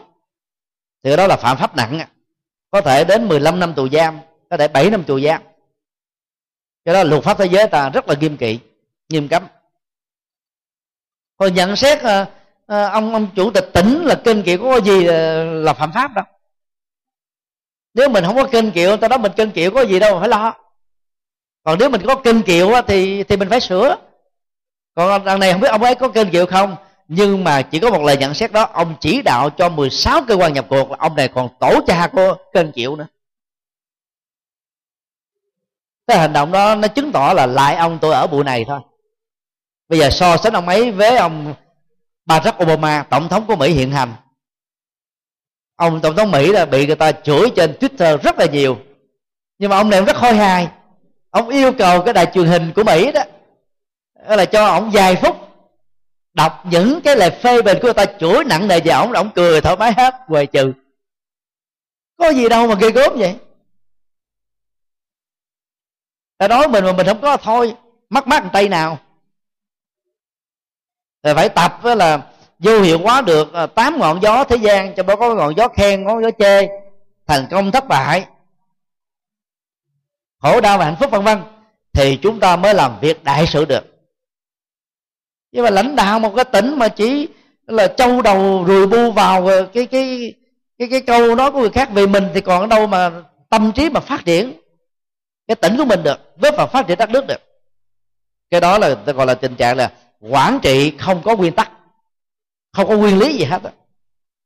Thì đó là phạm pháp nặng có thể đến 15 năm tù giam có thể 7 năm tù giam. Cho đó luật pháp thế giới ta rất là nghiêm kỵ nghiêm cấm. Còn nhận xét à, à, ông ông chủ tịch tỉnh là kênh kiệu có gì là, là phạm pháp đâu nếu mình không có kênh kiệu ta đó mình kênh kiệu có gì đâu mà phải lo. Còn nếu mình có kênh kiệu thì thì mình phải sửa. Còn đằng này không biết ông ấy có kênh kiệu không? Nhưng mà chỉ có một lời nhận xét đó, ông chỉ đạo cho 16 cơ quan nhập cuộc ông này còn tổ cha của kênh chịu nữa. Cái hành động đó nó chứng tỏ là lại ông tôi ở bụi này thôi. Bây giờ so sánh ông ấy với ông Barack Obama, tổng thống của Mỹ hiện hành. Ông tổng thống Mỹ là bị người ta chửi trên Twitter rất là nhiều. Nhưng mà ông này rất khôi hài. Ông yêu cầu cái đài truyền hình của Mỹ đó là cho ông vài phút đọc những cái lời phê bình của người ta, chửi nặng nề về ổng ổng cười thoải mái hết quề trừ có gì đâu mà ghê gớm vậy? Ta nói mình mà mình không có thôi, mắc mắc tay nào. Rồi phải tập với là vô hiệu hóa được à, tám ngọn gió thế gian trong đó có ngọn gió khen, ngọn gió chê, thành công thất bại. Khổ đau và hạnh phúc vân vân, thì chúng ta mới làm việc đại sự được nhưng mà lãnh đạo một cái tỉnh mà chỉ là châu đầu rùi bu vào cái cái cái cái câu nói của người khác về mình thì còn ở đâu mà tâm trí mà phát triển cái tỉnh của mình được với vào phát triển đất nước được. Cái đó là, ta gọi là tình trạng là quản trị không có nguyên tắc, không có nguyên lý gì hết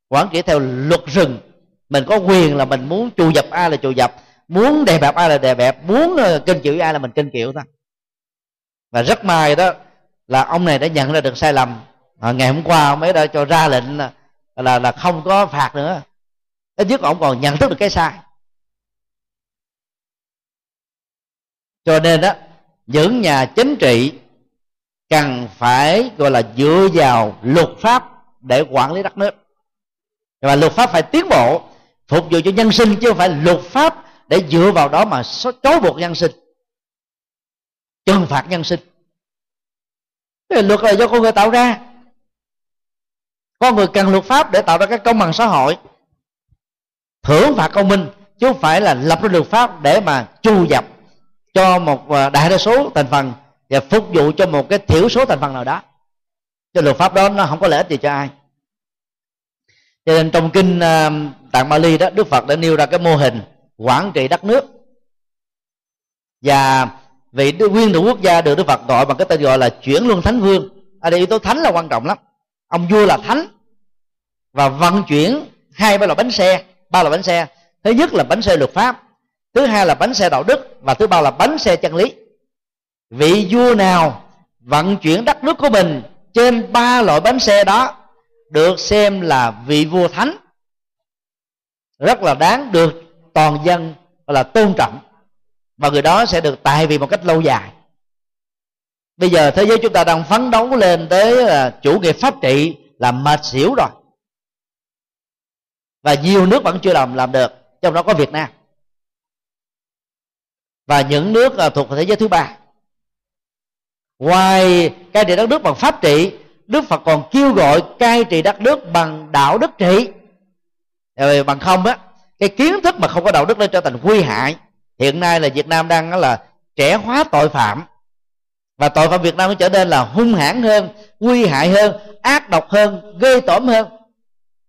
quản trị theo luật rừng. Mình có quyền là mình muốn chù dập ai là chù dập muốn đè bẹp ai là đè bẹp, muốn ờ, kinh kênh chịu ai là mình kênh chịu thôi. Và rất may đó là ông này đã nhận ra được sai lầm. À, ngày hôm qua ông ấy đã cho ra lệnh là là, là không có phạt nữa. Ít nhất ông còn nhận thức được cái sai. Cho nên đó những nhà chính trị cần phải gọi là dựa vào luật pháp để quản lý đất nước. Và luật pháp phải tiến bộ phục vụ cho nhân sinh chứ không phải luật pháp để dựa vào đó mà chối buộc nhân sinh. Trừng phạt nhân sinh cái luật là do con người tạo ra. Con người cần luật pháp để tạo ra cái công bằng xã hội. Thưởng phạt công minh, chứ không phải là lập ra luật pháp để mà chu dập cho một à, đại đa số thành phần và phục vụ cho một cái thiểu số thành phần nào đó. Cho luật pháp đó nó không có lợi ích gì cho ai. Cho nên trong kinh à, tạng Bali đó, Đức Phật đã nêu ra cái mô hình quản trị đất nước. Và vị nguyên thủ quốc gia được Đức Phật gọi bằng cái tên gọi là chuyển luân thánh vương. Ở đây yếu tố thánh là quan trọng lắm. Ông vua là thánh và vận chuyển hai ba loại bánh xe, ba loại bánh xe. Thứ nhất là bánh xe luật pháp, thứ hai là bánh xe đạo đức và thứ ba là bánh xe chân lý. Vị vua nào vận chuyển đất nước của mình trên ba loại bánh xe đó được xem là vị vua thánh, rất là đáng được toàn dân là tôn trọng và người đó sẽ được tại vì một cách lâu dài. Bây giờ thế giới chúng ta đang phấn đấu lên tới à, chủ nghĩa pháp trị là mệt xỉu rồi. Và nhiều nước vẫn chưa làm làm được trong đó có việt nam. Và những nước à, thuộc thế giới thứ ba. Ngoài cai trị đất nước bằng pháp trị, đức phật còn kêu gọi cai trị đất nước bằng đạo đức trị. Ờ, bằng không á, cái kiến thức mà không có đạo đức nó trở thành nguy hại hiện nay là việt nam đang là trẻ hóa tội phạm. Và tội phạm việt nam nó trở nên là hung hãn hơn nguy hại hơn ác độc hơn ghê tởm hơn.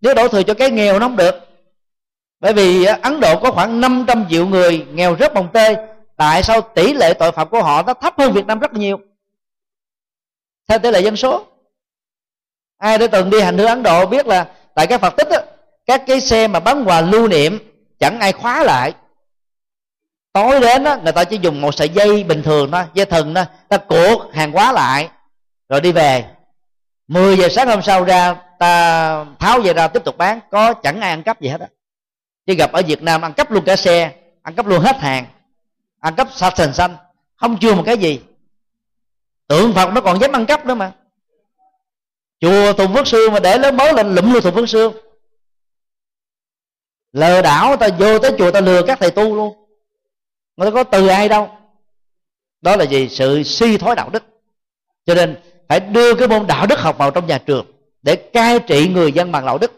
Nếu đổ thừa cho cái nghèo nó không được. Bởi vì ấn độ có khoảng 500 triệu người nghèo rất bồng tê. Tại sao tỷ lệ tội phạm của họ nó thấp hơn việt nam rất nhiều? Theo tỷ lệ dân số. Ai đã từng đi hành hương ấn độ biết là tại các phật tích đó, các cái xe mà bán quà lưu niệm chẳng ai khóa lại tối đến đó, người ta chỉ dùng một sợi dây bình thường thôi dây thừng đó ta cuộn hàng hóa lại rồi đi về. 10 giờ sáng hôm sau ra ta tháo về ra tiếp tục bán có chẳng ai ăn cắp gì hết á. Chỉ gặp ở việt nam ăn cắp luôn cả xe ăn cắp luôn hết hàng ăn cắp sạch sành xanh không chưa một cái gì. Tượng phật nó còn dám ăn cắp nữa mà. Chùa tùng phước sương mà để lớn bố lên lụm luôn tùng phước sương lừa đảo ta vô tới chùa ta lừa các thầy tu luôn mà nó có từ ai đâu. Đó là gì sự suy thoái đạo đức. Cho nên phải đưa cái môn đạo đức học vào trong nhà trường để cai trị người dân bằng đạo đức.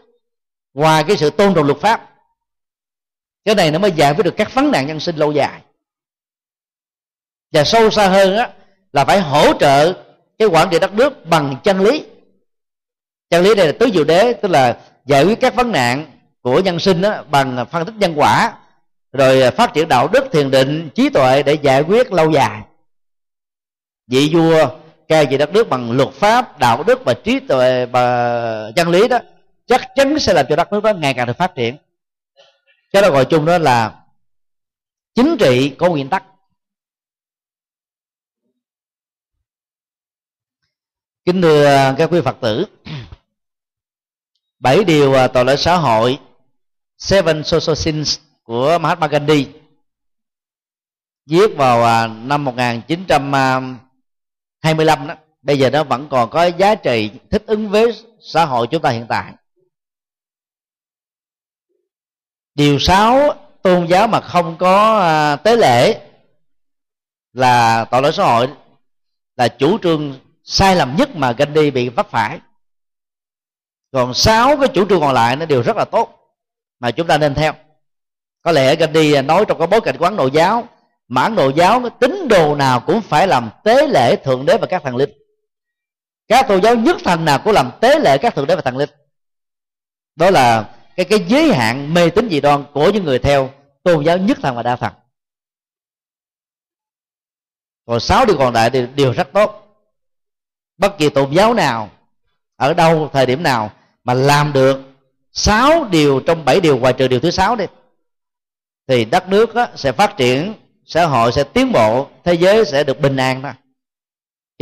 Ngoài cái sự tôn trọng luật pháp cái này nó mới giải quyết được các vấn nạn nhân sinh lâu dài. Và sâu xa hơn á là phải hỗ trợ cái quản trị đất nước bằng chân lý. Chân lý đây là tứ diệu đế tức là giải quyết các vấn nạn của nhân sinh đó, bằng phân tích nhân quả rồi à, phát triển đạo đức thiền định, trí tuệ để giải quyết lâu dài. Vị vua cai trị đất nước bằng luật pháp, đạo đức và trí tuệ và chân lý đó, chắc chắn sẽ làm cho đất nước đó ngày càng được phát triển. Cái đó gọi chung đó là chính trị có nguyên tắc. Kính thưa các quý phật tử, bảy điều à, tội lỗi xã hội, seven social sins của Mahatma Gandhi, viết vào à, năm 1925 à, đó. Bây giờ nó vẫn còn có giá trị thích ứng với xã hội chúng ta hiện tại. Điều sáu, tôn giáo mà không có à, tế lễ là tội lỗi xã hội, là chủ trương sai lầm nhất mà Gandhi bị vấp phải. Còn sáu, cái chủ trương còn lại nó đều rất là tốt mà chúng ta nên theo có lẽ Gandhi nói trong cái bối cảnh quán nội giáo mãn nội giáo nó tính đồ nào cũng phải làm tế lễ thượng đế và các thần linh. Các tôn giáo nhất thần nào cũng làm tế lễ các thượng đế và thần linh. Đó là cái cái giới hạn mê tín dị đoan của những người theo tôn giáo nhất thần và đa thần. Còn sáu điều còn lại thì đều rất tốt. Bất kỳ tôn giáo nào, ở đâu, thời điểm nào mà làm được sáu điều trong bảy điều, ngoài trừ điều thứ sáu đi thì đất nước á, sẽ phát triển xã hội sẽ tiến bộ thế giới sẽ được bình an thôi.